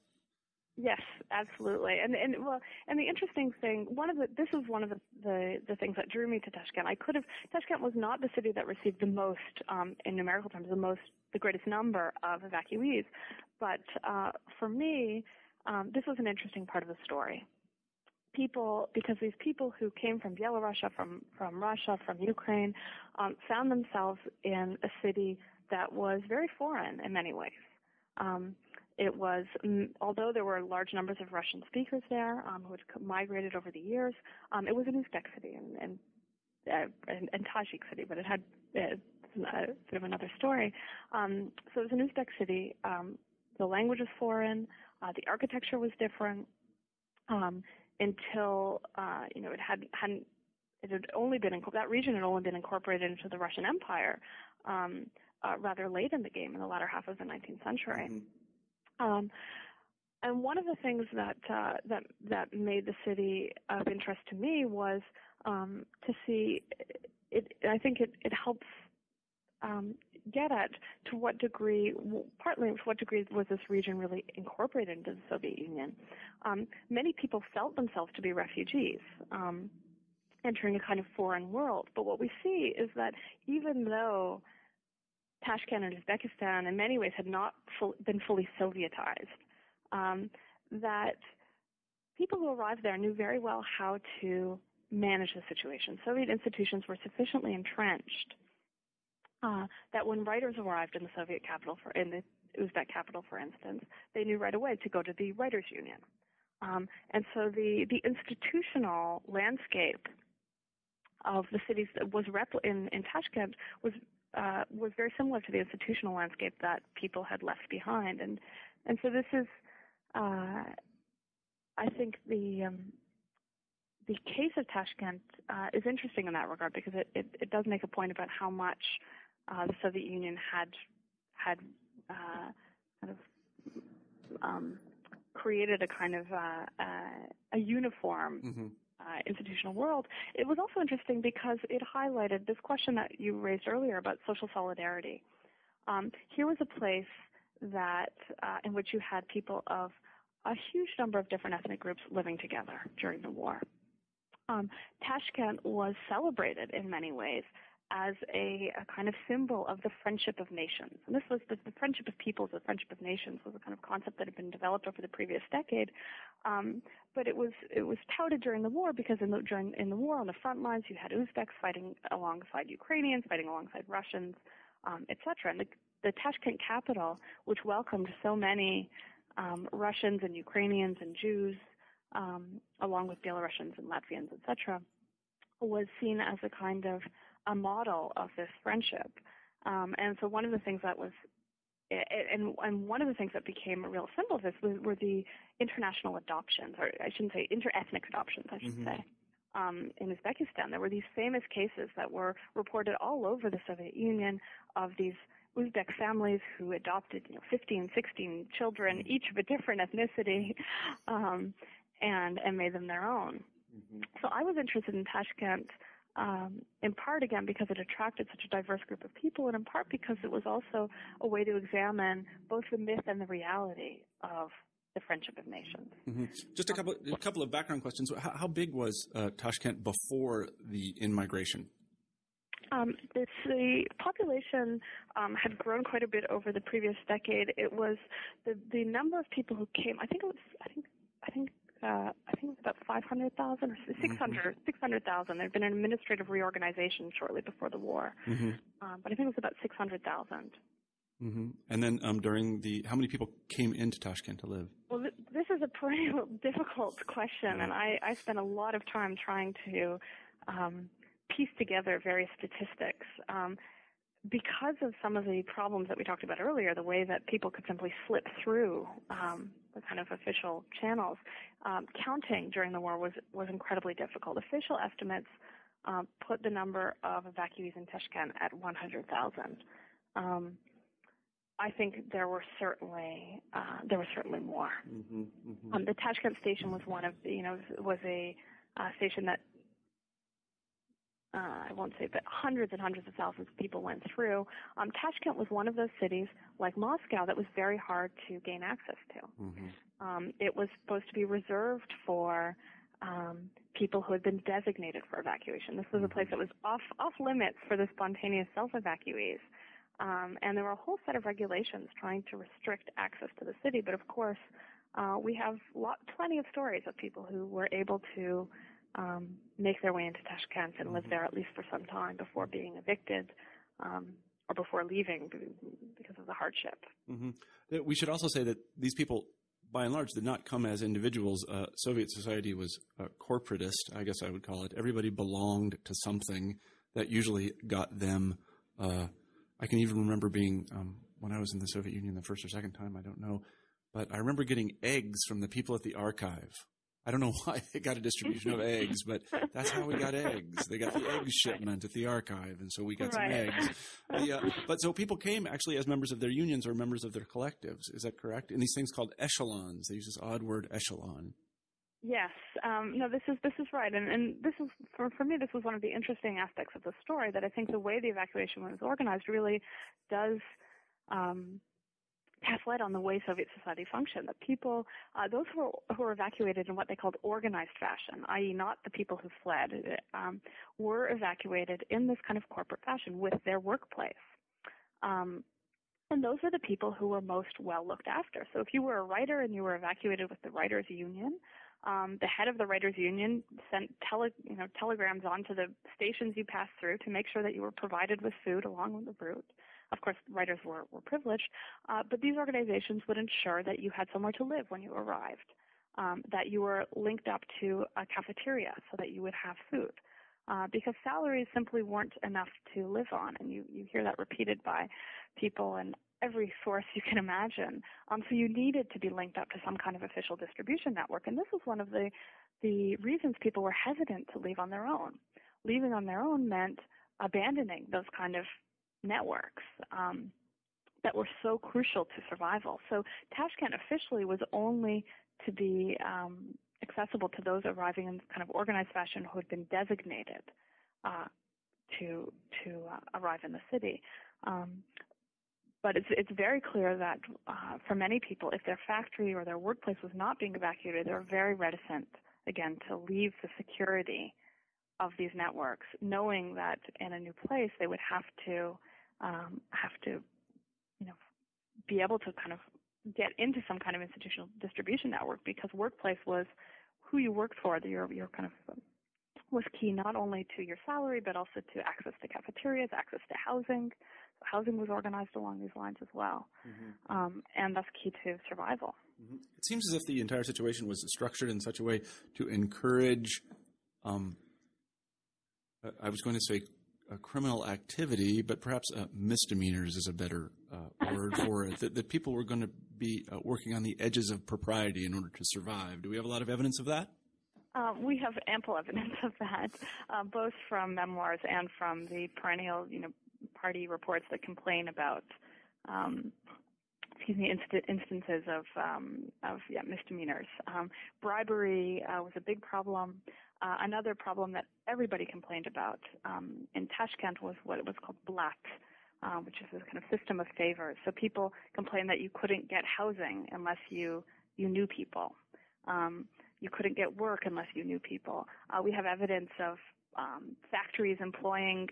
S2: Yes, absolutely. And and well, and the interesting thing, one of the this was one of the, the the things that drew me to Tashkent. I could have Tashkent was not the city that received the most um, in numerical terms, the most the greatest number of evacuees, but uh, for me, um, this was an interesting part of the story. People, because these people who came from Belarus, from from Russia, from Ukraine, um, found themselves in a city that was very foreign in many ways. Um, it was, although there were large numbers of Russian speakers there um, who had migrated over the years, um, it was an Uzbek city and, and, uh, and, and Tajik city, but it had uh, bit of another story. Um, so it was an Uzbek city. Um, the language was foreign. Uh, the architecture was different. Um, until uh, you know it had hadn't it had only been that region had only been incorporated into the Russian Empire um, uh, rather late in the game in the latter half of the 19th century. Mm-hmm. Um, and one of the things that uh, that that made the city of interest to me was um, to see it. I think it it helps um, get at to what degree, partly to what degree was this region really incorporated into the Soviet Union. Um, many people felt themselves to be refugees. Um, entering a kind of foreign world. But what we see is that even though Tashkent and Uzbekistan in many ways had not full, been fully Sovietized. Um, that people who arrived there knew very well how to manage the situation. Soviet institutions were sufficiently entrenched uh, that when writers arrived in the Soviet capital, for, in the Uzbek capital, for instance, they knew right away to go to the writers' union. Um, and so the the institutional landscape of the cities that was repl- in in Tashkent was uh, was very similar to the institutional landscape that people had left behind, and and so this is, uh, I think the um, the case of Tashkent uh, is interesting in that regard because it, it, it, does make a point about how much uh, the Soviet Union had had uh, kind of um, created a kind of uh, a uniform. Mm-hmm uh, institutional world. It was also interesting because it highlighted this question that you raised earlier about social solidarity. Um, here was a place that uh, in which you had people of a huge number of different ethnic groups living together during the war. Um, Tashkent was celebrated in many ways as a, a, kind of symbol of the friendship of nations. And this was the, the, friendship of peoples, the friendship of nations was a kind of concept that had been developed over the previous decade. Um, but it was it was touted during the war because in the during in the war on the front lines you had Uzbeks fighting alongside Ukrainians, fighting alongside Russians, um, etc. And the, the Tashkent capital, which welcomed so many um, Russians and Ukrainians and Jews, um, along with Belarusians and Latvians, etc., was seen as a kind of a model of this friendship. Um, and so one of the things that was and, and one of the things that became a real symbol of this was, were the international adoptions, or I shouldn't say interethnic adoptions, I should mm-hmm. say, um, in Uzbekistan. There were these famous cases that were reported all over the Soviet Union of these Uzbek families who adopted, you know, 15, 16 children, mm-hmm. each of a different ethnicity, um, and and made them their own. Mm-hmm. So I was interested in Tashkent um, in part again because it attracted such a diverse group of people, and in part because it was also a way to examine both the myth and the reality of the friendship of nations.
S1: Mm-hmm. Just a couple, a couple of background questions. How, how big was uh, Tashkent before the in migration?
S2: Um, the population um, had grown quite a bit over the previous decade. It was the the number of people who came. I think it was. I think. I think uh, I think it was about 500,000 or 600, mm-hmm. 600,000. There had been an administrative reorganization shortly before the war, mm-hmm. um, but I think it was about 600,000.
S1: Mm-hmm. And then um, during the, how many people came into Tashkent to live?
S2: Well, th- this is a pretty [laughs] difficult question, and I, I spent a lot of time trying to um, piece together various statistics. Um, because of some of the problems that we talked about earlier, the way that people could simply slip through um, the kind of official channels, um, counting during the war was was incredibly difficult. Official estimates um, put the number of evacuees in Tashkent at 100,000. Um, I think there were certainly uh, there was certainly more. Mm-hmm, mm-hmm. Um, the Tashkent station was one of you know was a uh, station that uh, I won't say, but hundreds and hundreds of thousands of people went through. Um, Tashkent was one of those cities, like Moscow, that was very hard to gain access to. Mm-hmm. Um, it was supposed to be reserved for um, people who had been designated for evacuation. This was a place that was off off limits for the spontaneous self evacuees. Um, and there were a whole set of regulations trying to restrict access to the city. But of course, uh, we have lot, plenty of stories of people who were able to um, make their way into Tashkent and live mm-hmm. there at least for some time before being evicted um, or before leaving because of the hardship.
S1: Mm-hmm. We should also say that these people, by and large, did not come as individuals. Uh, Soviet society was uh, corporatist, I guess I would call it. Everybody belonged to something that usually got them. Uh, I can even remember being um, when I was in the Soviet Union the first or second time, I don't know, but I remember getting eggs from the people at the archive I don't know [laughs] why they got a distribution of eggs, [laughs] but that's how we got eggs. They got the egg shipment at the archive, and so we got right. some eggs. The, uh, but so people came actually as members of their unions or members of their collectives. Is that correct? In these things called echelons, they use this odd word echelon.
S2: Yes, um, no, this is this is right, and and this is for for me this was one of the interesting aspects of the story that I think the way the evacuation was organized really does um, cast light on the way Soviet society functioned. That people, uh, those who were, who were evacuated in what they called organized fashion, i.e., not the people who fled, um, were evacuated in this kind of corporate fashion with their workplace. Um, and those are the people who were most well looked after. So if you were a writer and you were evacuated with the writers' union, um, the head of the writers' union sent tele, you know, telegrams onto the stations you passed through to make sure that you were provided with food along with the route. Of course, writers were, were privileged, uh, but these organizations would ensure that you had somewhere to live when you arrived, um, that you were linked up to a cafeteria so that you would have food. Uh, because salaries simply weren't enough to live on, and you, you hear that repeated by people in every source you can imagine. Um, so you needed to be linked up to some kind of official distribution network, and this was one of the the reasons people were hesitant to leave on their own. Leaving on their own meant abandoning those kind of networks um, that were so crucial to survival. So Tashkent officially was only to be um, accessible to those arriving in kind of organized fashion who had been designated uh, to to uh, arrive in the city. Um, but it's it's very clear that uh, for many people, if their factory or their workplace was not being evacuated, they were very reticent again to leave the security of these networks, knowing that in a new place they would have to um, have to, you know, be able to kind of get into some kind of institutional distribution network because workplace was who you worked for, your your kind of was key not only to your salary but also to access to cafeterias, access to housing. So housing was organized along these lines as well, mm-hmm. um, and that's key to survival.
S1: Mm-hmm. It seems as if the entire situation was structured in such a way to encourage. Um, I was going to say a criminal activity, but perhaps uh, misdemeanors is a better uh, [laughs] word for it. That, that, people were going to be uh, working on the edges of propriety in order to survive. Do we have a lot of evidence of that?
S2: Um, we have ample evidence of that, uh, both from memoirs and from the perennial, you know, party reports that complain about, um, excuse me, inst- instances of um, of yeah, misdemeanors. Um, bribery uh, was a big problem. Uh, another problem that everybody complained about um, in Tashkent was what was called blat, uh, which is a kind of system of favors. So people complained that you couldn't get housing unless you you knew people. Um, you couldn't get work unless you knew people. Uh, we have evidence of um, factories employing,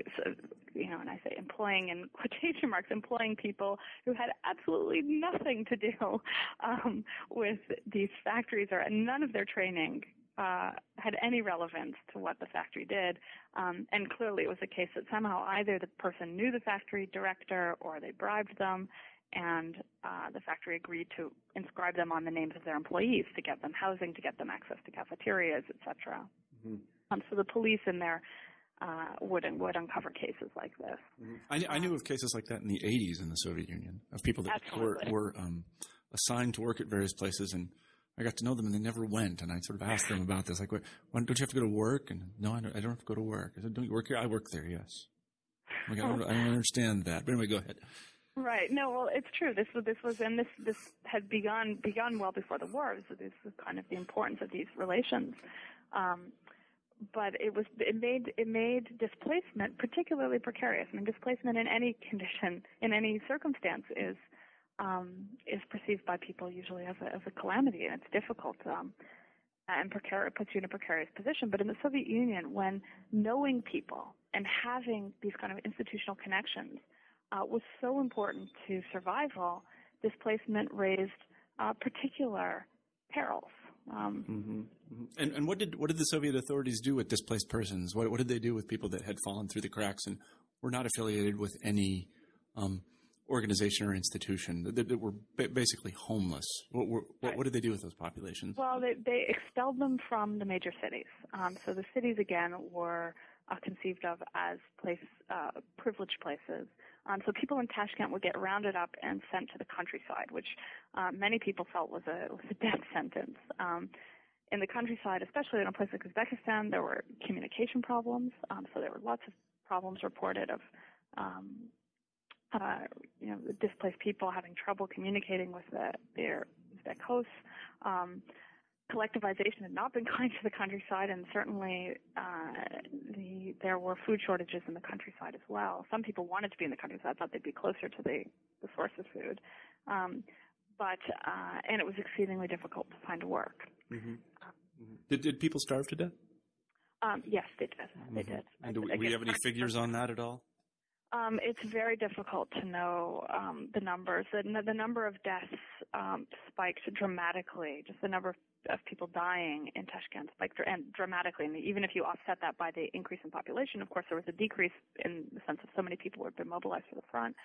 S2: you know, and I say employing in [laughs] quotation marks, employing people who had absolutely nothing to do [laughs] um, with these factories or none of their training uh, had any relevance to what the factory did. Um, and clearly it was a case that somehow either the person knew the factory director or they bribed them and uh, the factory agreed to inscribe them on the names of their employees to get them housing, to get them access to cafeterias, etc. Mm-hmm. Um, so the police in there uh, would would uncover cases like this.
S1: Mm-hmm. I, I, knew of cases like that in the 80s in the Soviet Union of people that Absolutely. were, were um, assigned to work at various places and I got to know them and they never went. And I sort of asked them about this, like, why, don't you have to go to work? And no, I don't, I don't have to go to work. I said, don't you work here? I work there, yes. Like, I, don't, I don't understand that. But anyway, go ahead.
S2: Right. No. Well, it's true. This was this was and this this had begun begun well before the war. So this was kind of the importance of these relations. Um, but it was it made it made displacement particularly precarious. I mean, displacement in any [laughs] condition, in any circumstance, is um, is perceived by people usually as a as a calamity, and it's difficult. Um, and precarious puts you in a precarious position. But in the Soviet Union, when knowing people and having these kind of institutional connections uh, was so important to survival, displacement raised uh, particular perils. Um,
S1: mm-hmm. Mm-hmm. And, and, what did what did the Soviet authorities do with displaced persons? What, what, did they do with people that had fallen through the cracks and were not affiliated with any um, organization or institution that, that were basically homeless? What, what, what, did they do with those populations?
S2: Well, they, they expelled them from the major cities. Um, so the cities again were uh, conceived of as place uh, privileged places um, so people in Tashkent would get rounded up and sent to the countryside, which uh, many people felt was a, was a [laughs] death sentence. Um, in the countryside, especially in a place like Uzbekistan, there were communication problems. Um, so there were lots of problems reported of, um, uh, you know, displaced people having trouble communicating with the, their Uzbek hosts. Um, collectivization had not been [laughs] kind to the countryside, and certainly uh, the, there were food shortages in the countryside as well. Some people wanted to be in the countryside, thought they'd be closer to the, the source of food, um, but uh, and it was exceedingly difficult to find work.
S1: Mm-hmm. Mm-hmm. Did did people starve to death?
S2: Um, yes, they did. They mm-hmm. did.
S1: And do we, we have any figures on that at all?
S2: Um, it's very difficult to know um, the numbers. The, the number of deaths um, spiked dramatically. Just the number of, of people dying in Tashkent spiked and dramatically. And even if you offset that by the increase in population, of course, there was a decrease in the sense of so many people had been mobilized for the front.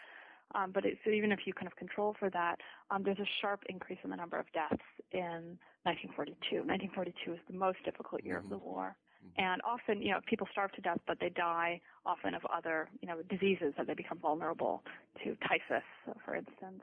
S2: Um, but it, so even if you kind of control for that, um, there's a sharp increase in the number of deaths in 1942. 1942 is the most difficult year mm-hmm. of the war. Mm-hmm. And often, you know, people starve to death, but they die often of other, you know, diseases that they become vulnerable to typhus, for instance.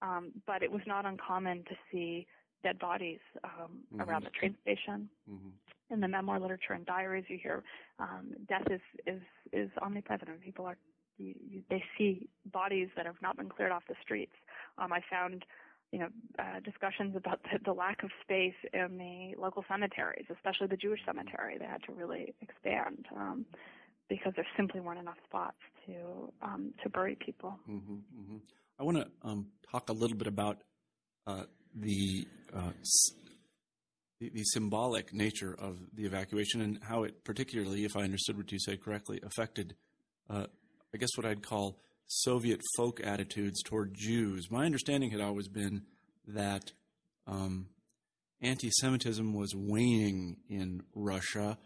S2: Um, but it was not uncommon to see dead bodies um, mm-hmm. around the train station. Mm-hmm. In the memoir literature and diaries, you hear um, death is is is omnipresent. People are you, you, they see bodies that have not been cleared off the streets. Um, I found you know, uh, discussions about the, the, lack of space in the local cemeteries, especially the Jewish cemetery. They had to really expand um, because there simply weren't enough spots to um, to bury people.
S1: Mm-hmm, mm-hmm. I want to um, talk a little bit about uh, the uh, the, the, symbolic nature of the evacuation and how it particularly, if I understood what you said correctly, affected, uh, I guess, what I'd call Soviet folk attitudes toward Jews. My understanding had always been that um, anti Semitism was waning in Russia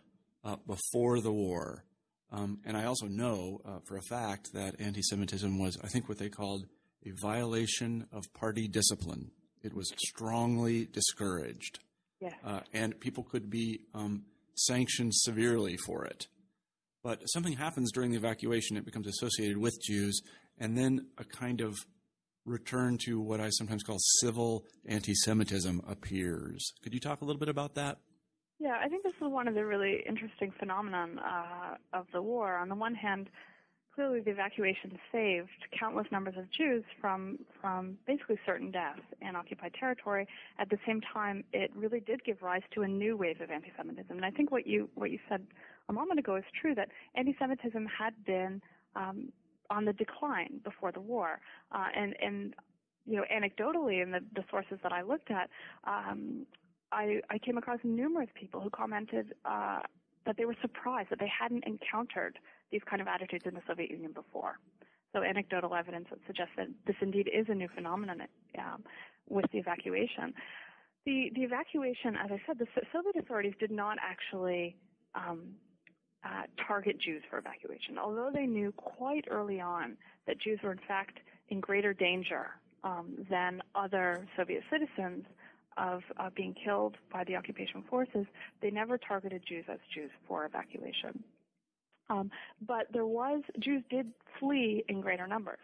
S1: uh, before the war. Um, and I also know uh, for a fact that anti Semitism was, I think, what they called a violation of party discipline. It was strongly discouraged.
S2: Yes.
S1: Uh, and people could be um, sanctioned severely for it. But something happens during the evacuation, it becomes associated with Jews, and then a kind of return to what I sometimes call civil anti Semitism appears. Could you talk a little bit about that?
S2: Yeah, I think this is one of the really interesting phenomenon uh, of the war. On the one hand, clearly the evacuation saved countless numbers of Jews from from basically certain death in occupied territory. At the same time, it really did give rise to a new wave of anti-Semitism. And I think what you what you said a moment ago is true that anti-Semitism had been um, on the decline before the war, uh, and and you know anecdotally in the, the sources that I looked at, um, I, I came across numerous people who commented uh, that they were surprised that they hadn't encountered these kind of attitudes in the Soviet Union before. So anecdotal evidence would suggest that this indeed is a new phenomenon um, with the evacuation. The, the evacuation, as I said, the Soviet authorities did not actually um, uh, target Jews for evacuation, although they knew quite early on that Jews were in fact in greater danger um, than other Soviet citizens of uh, being killed by the occupation forces, they never targeted Jews as Jews for evacuation. Um, but there was Jews did flee in greater numbers,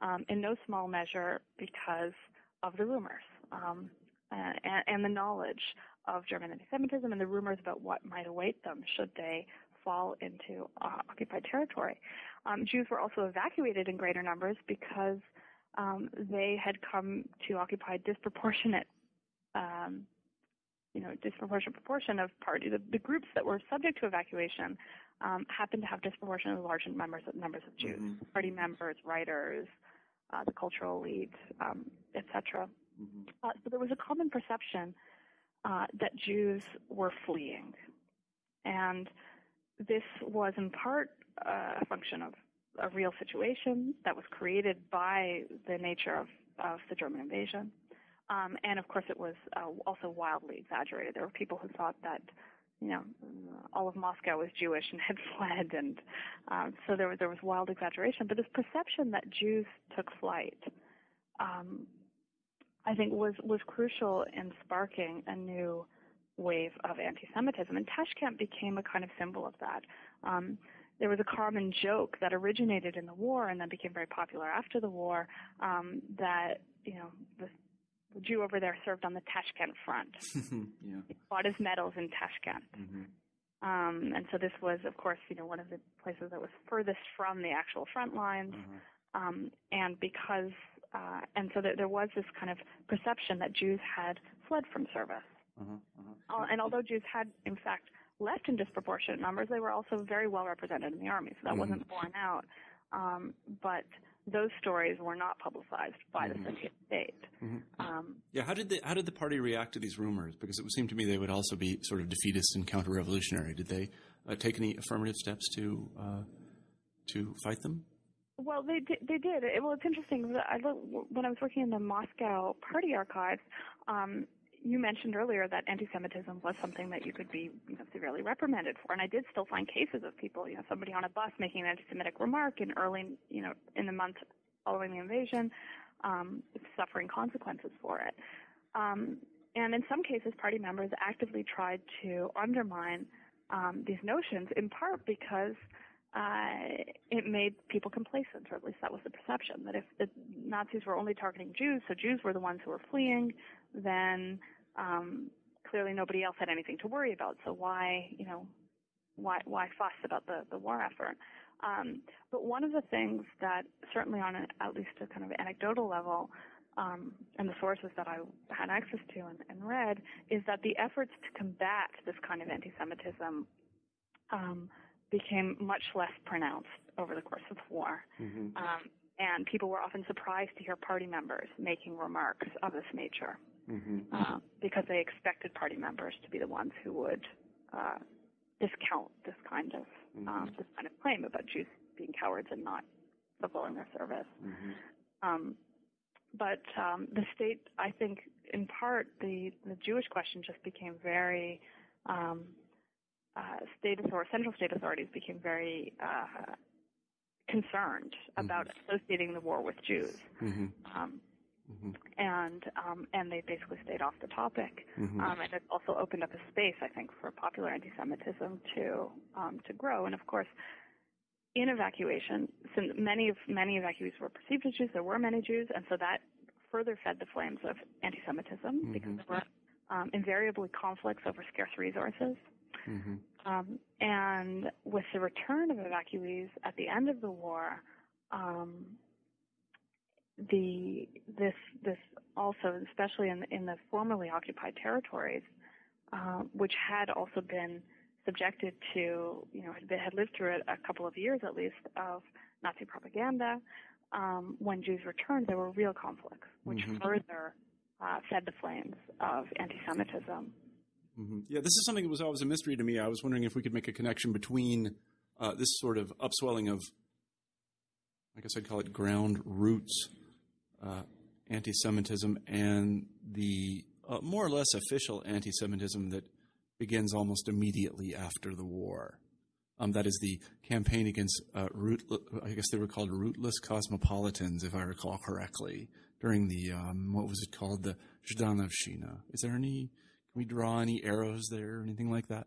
S2: um, in no small measure because of the rumors um, and, and, the knowledge of German anti-Semitism and the rumors about what might await them should they fall into uh, occupied territory. Um, Jews were also evacuated in greater numbers because um, they had come to occupy disproportionate um, you know, disproportionate proportion of party, the, the, groups that were subject to evacuation um, happened to have disproportionately large numbers of numbers of Jews, mm-hmm. party members, writers, uh, the cultural elite, um, etc. Mm-hmm. Uh, so there was a common perception uh, that Jews were fleeing, and this was in part uh, a function of a real situation that was created by the nature of, of the German invasion. Um, and of course, it was uh, also wildly exaggerated. There were people who thought that, you know, all of Moscow was Jewish and had [laughs] fled, and um, so there was there was wild exaggeration. But this perception that Jews took flight, um, I think, was was crucial in sparking a new wave of anti-Semitism, and Tashkent became a kind of symbol of that. Um, there was a common joke that originated in the war and then became very popular after the war um, that you know the the Jew over there served on the Tashkent front. [laughs] yeah. He fought his medals in Tashkent. Mm-hmm. Um, and so this was, of course, you know, one of the places that was furthest from the actual front lines. Mm-hmm. Um, and because, uh, and so there, there, was this kind of perception that Jews had fled from service. Uh, and although Jews had, in fact, left in disproportionate numbers, they were also very well represented in the army, so that mm-hmm. wasn't borne out. Um, but those stories were not publicized by mm-hmm. the Soviet state. Mm-hmm. Um,
S1: yeah, how did the how did the party react to these rumors? Because it would seem to me they would also be sort of defeatist and counter-revolutionary. Did they uh, take any affirmative steps to uh, to fight them?
S2: Well, they did. They did. It, well, it's interesting. I when I was working in the Moscow party archives, um, you mentioned earlier that anti-Semitism was something that you could be you know, severely reprimanded for, and I did still find cases of people, you know, somebody on a bus making an anti-Semitic remark in early, you know, in the month following the invasion, um, suffering consequences for it. Um, and in some cases, party members actively tried to undermine um, these notions, in part because uh, it made people complacent, or at least that was the perception, that if the Nazis were only targeting Jews, so Jews were the ones who were fleeing, then um, clearly nobody else had anything to worry about. So why, you know, why why fuss about the the war effort? Um, but one of the things that certainly on a, at least a kind of anecdotal level, um, and the sources that I had access to and, and, read, is that the efforts to combat this kind of anti-Semitism um, became much less pronounced over the course of the war. Mm-hmm. Um, and people were often surprised to hear party members making remarks of this nature. Mm-hmm. uh, because they expected party members to be the ones who would uh, discount this kind of mm-hmm. um, this kind of claim about Jews being cowards and not fulfilling their service. Mm-hmm. Um, but um, the state, I think, in part, the the Jewish question just became very um, uh, state author- central state authorities became very uh, concerned mm-hmm. about associating the war with Jews. Mm-hmm. Um, mm-hmm. And um, and they basically stayed off the topic, mm-hmm. um, and it also opened up a space, I think, for popular anti-Semitism to um, to grow. And of course, in evacuation, since many of many evacuees were perceived as Jews, there were many Jews, and so that further fed the flames of anti-Semitism mm-hmm. because there were um, invariably conflicts over scarce resources. Mm-hmm. Um, and with the return of evacuees at the end of the war, um, the this this also, especially in in the formerly occupied territories, uh, which had also been subjected to, you know, had, been, had lived through a, a couple of years at least of Nazi propaganda. Um, when Jews returned, there were real conflicts, which mm-hmm. further uh, fed the flames of anti-Semitism.
S1: Mm-hmm. Yeah, this is something that was always a mystery to me. I was wondering if we could make a connection between uh, this sort of upswelling of, I guess I'd call it ground roots uh, anti Semitism and the uh, more or less official anti Semitism that begins almost immediately after the war. Um, that is the campaign against uh, root. I guess they were called rootless cosmopolitans, if I recall correctly, during the um, what was it called, the Zhdanovshchina. Is there any Can we draw any arrows there or anything like that?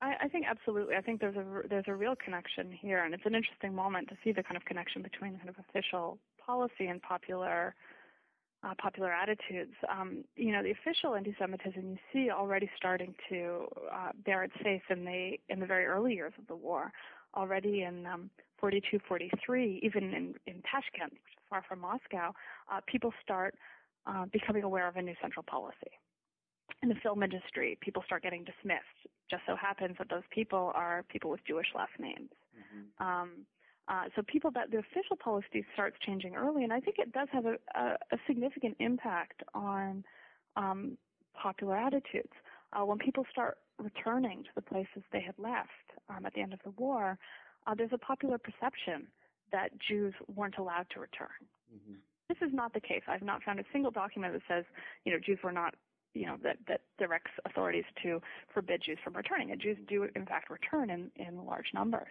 S2: I, I think absolutely. I think there's a there's a real connection here, and it's an interesting moment to see the kind of connection between kind of official policy and popular uh, popular attitudes. Um, you know, the official anti-Semitism you see already starting to uh, bear its face in the in the very early years of the war. Already in um, 42, 43, even in in Tashkent, which is far from Moscow, uh, people start uh, becoming aware of a new central policy in the film industry, people start getting dismissed. Just so happens that those people are people with Jewish last names. Mm-hmm. Um, uh, so people that the official policy starts changing early, and I think it does have a, a, a significant impact on um, popular attitudes. Uh, when people start returning to the places they had left um, at the end of the war, uh, there's a popular perception that Jews weren't allowed to return. Mm-hmm. This is not the case. I've not found a single document that says, you know, Jews were not you know that that directs authorities to forbid Jews from returning. And Jews do in fact return in in large numbers.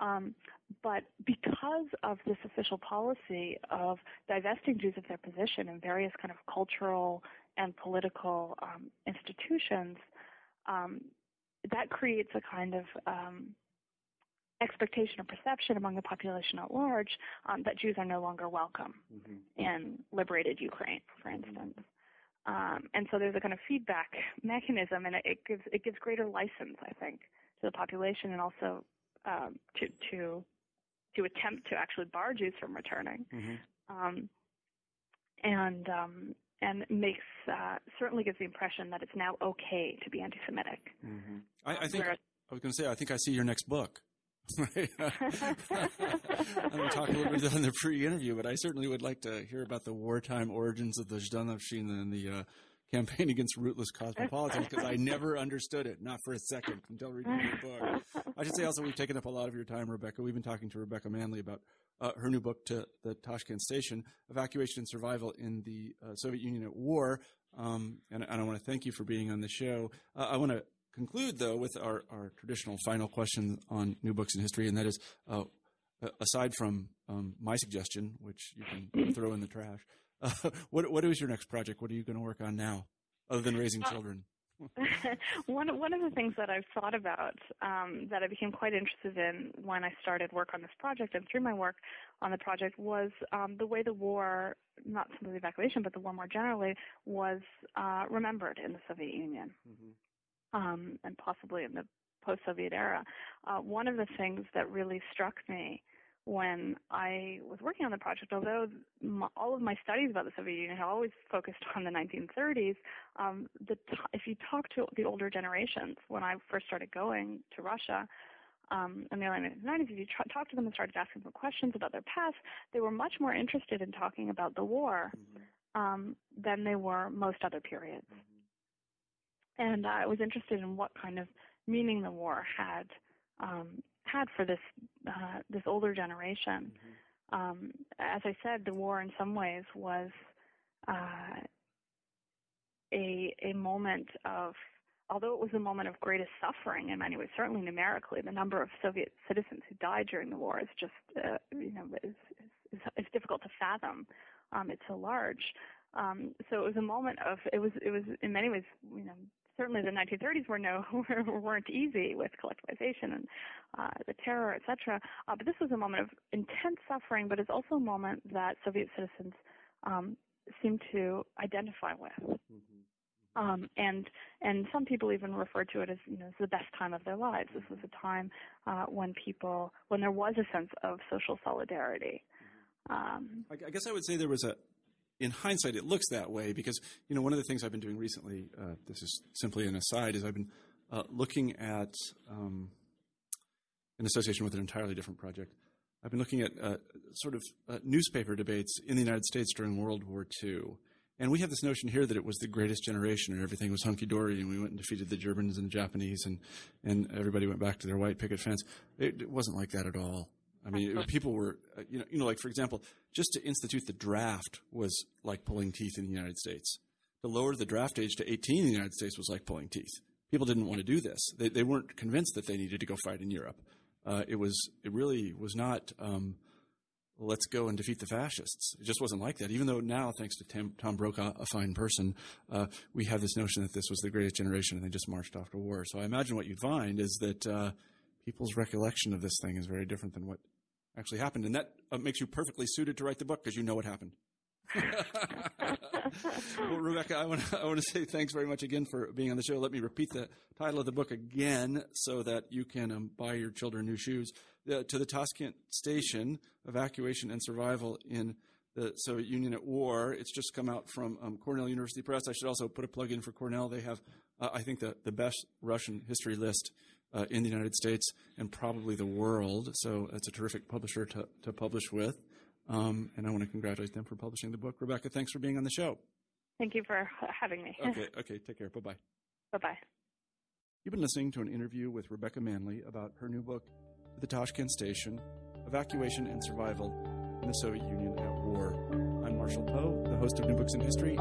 S2: Mm-hmm. Um, but because of this official policy of divesting Jews of their position in various kind of cultural and political um, institutions, um, that creates a kind of um, expectation or perception among the population at large um, that Jews are no longer welcome mm-hmm. in liberated Ukraine, for instance. Um, and so there's a kind of feedback mechanism, and it, gives it gives greater license, I think, to the population, and also um, to to to attempt to actually bar Jews from returning, mm-hmm. um, and um, and makes uh, certainly gives the impression that it's now okay to be anti-Semitic.
S1: Mm-hmm. I, I, think Whereas, I was going to say I think I see your next book. [laughs] [laughs] I'm going to talk a little bit on the pre-interview, but I certainly would like to hear about the wartime origins of the Zhdanovshchina and the uh, campaign against rootless cosmopolitans because I never [laughs] understood it, not for a second, until reading your book. I should say also we've taken up a lot of your time, Rebecca. We've been talking to Rebecca Manley about uh, her new book to the Tashkent station, Evacuation and Survival in the uh, Soviet Union at War. Um, and, and, I want to thank you for being on the show. Uh, I want to conclude, though, with our, our traditional final question on new books in history, and that is uh, aside from um, my suggestion, which you can throw in the trash, uh, [laughs] what, what is your next project? What are you going to work on now, other than raising uh, children? [laughs] [laughs]
S2: one one of the things that I've thought about um, that I became quite interested in when I started work on this project and through my work on the project was um, the way the war, not simply the evacuation, but the war more generally, was uh, remembered in the Soviet Union. Mm-hmm um, and possibly in the post-Soviet era. Uh, one of the things that really struck me when I was working on the project, although my, all of my studies about the Soviet Union have always focused on the 1930s, um, the t- if you talk to the older generations, when I first started going to Russia um, in the early 1990s, if you tr- talk to them and started asking them questions about their past, they were much more interested in talking about the war mm-hmm um, than they were most other periods. And I was interested in what kind of meaning the war had um, had for this uh, this older generation. Mm-hmm. Um, as I said, the war in some ways was uh, a a moment of although it was a moment of greatest suffering in many ways, certainly numerically, the number of Soviet citizens who died during the war is just, uh, you know, is, is, is, difficult to fathom. Um, it's so large. Um, so it was a moment of, it was, it was in many ways, you know, certainly the 1930s were no [laughs] weren't easy with collectivization and uh, the terror, etc. Uh, but this was a moment of intense suffering, but it's also a moment that Soviet citizens um, seem to identify with. Mm-hmm. Um, and and some people even refer to it as you know the best time of their lives. This was a time uh, when people when there was a sense of social solidarity.
S1: Mm-hmm. Um, I, I guess I would say there was a in hindsight, it looks that way because you know one of the things I've been doing recently. Uh, this is simply an aside. Is I've been uh, looking at um, in association with an entirely different project. I've been looking at uh, sort of uh, newspaper debates in the United States during World War II, and we have this notion here that it was the greatest generation and everything was hunky dory and we went and defeated the Germans and the Japanese and, and everybody went back to their white picket fence. It, it wasn't like that at all. I mean, [laughs] it, people were, uh, you know, you know, like for example, just to institute the draft was like pulling teeth in the United States. To lower the draft age to 18 in the United States was like pulling teeth. People didn't want to do this. They, they weren't convinced that they needed to go fight in Europe. Uh, it was, it really was not, um, let's go and defeat the fascists. It just wasn't like that. Even though now, thanks to Tim, Tom Brokaw, a fine person, uh, we have this notion that this was the greatest generation and they just marched off to war. So I imagine what you'd find is that uh, people's recollection of this thing is very different than what actually happened. And that uh, makes you perfectly suited to write the book because you know what happened. [laughs] well, Rebecca, I want, to, [laughs] I want to say thanks very much again for being on the show. Let me repeat the title of the book again so that you can um, buy your children new shoes. To the Tashkent Station, Evacuation and Survival in the Soviet Union at War. It's just come out from um, Cornell University Press. I should also put a plug in for Cornell. They have, uh, I think, the, the best Russian history list uh, in the United States and probably the world. So it's a terrific publisher to, to publish with. Um, and I want to congratulate them for publishing the book. Rebecca, thanks for being on the show.
S2: Thank you for having me. [laughs]
S1: okay, okay. Take care. Bye bye.
S2: Bye bye.
S1: You've been listening to an interview with Rebecca Manley about her new book, The Tashkent Station Evacuation and Survival in the Soviet Union at War. I'm Marshall Poe, the host of New Books in History.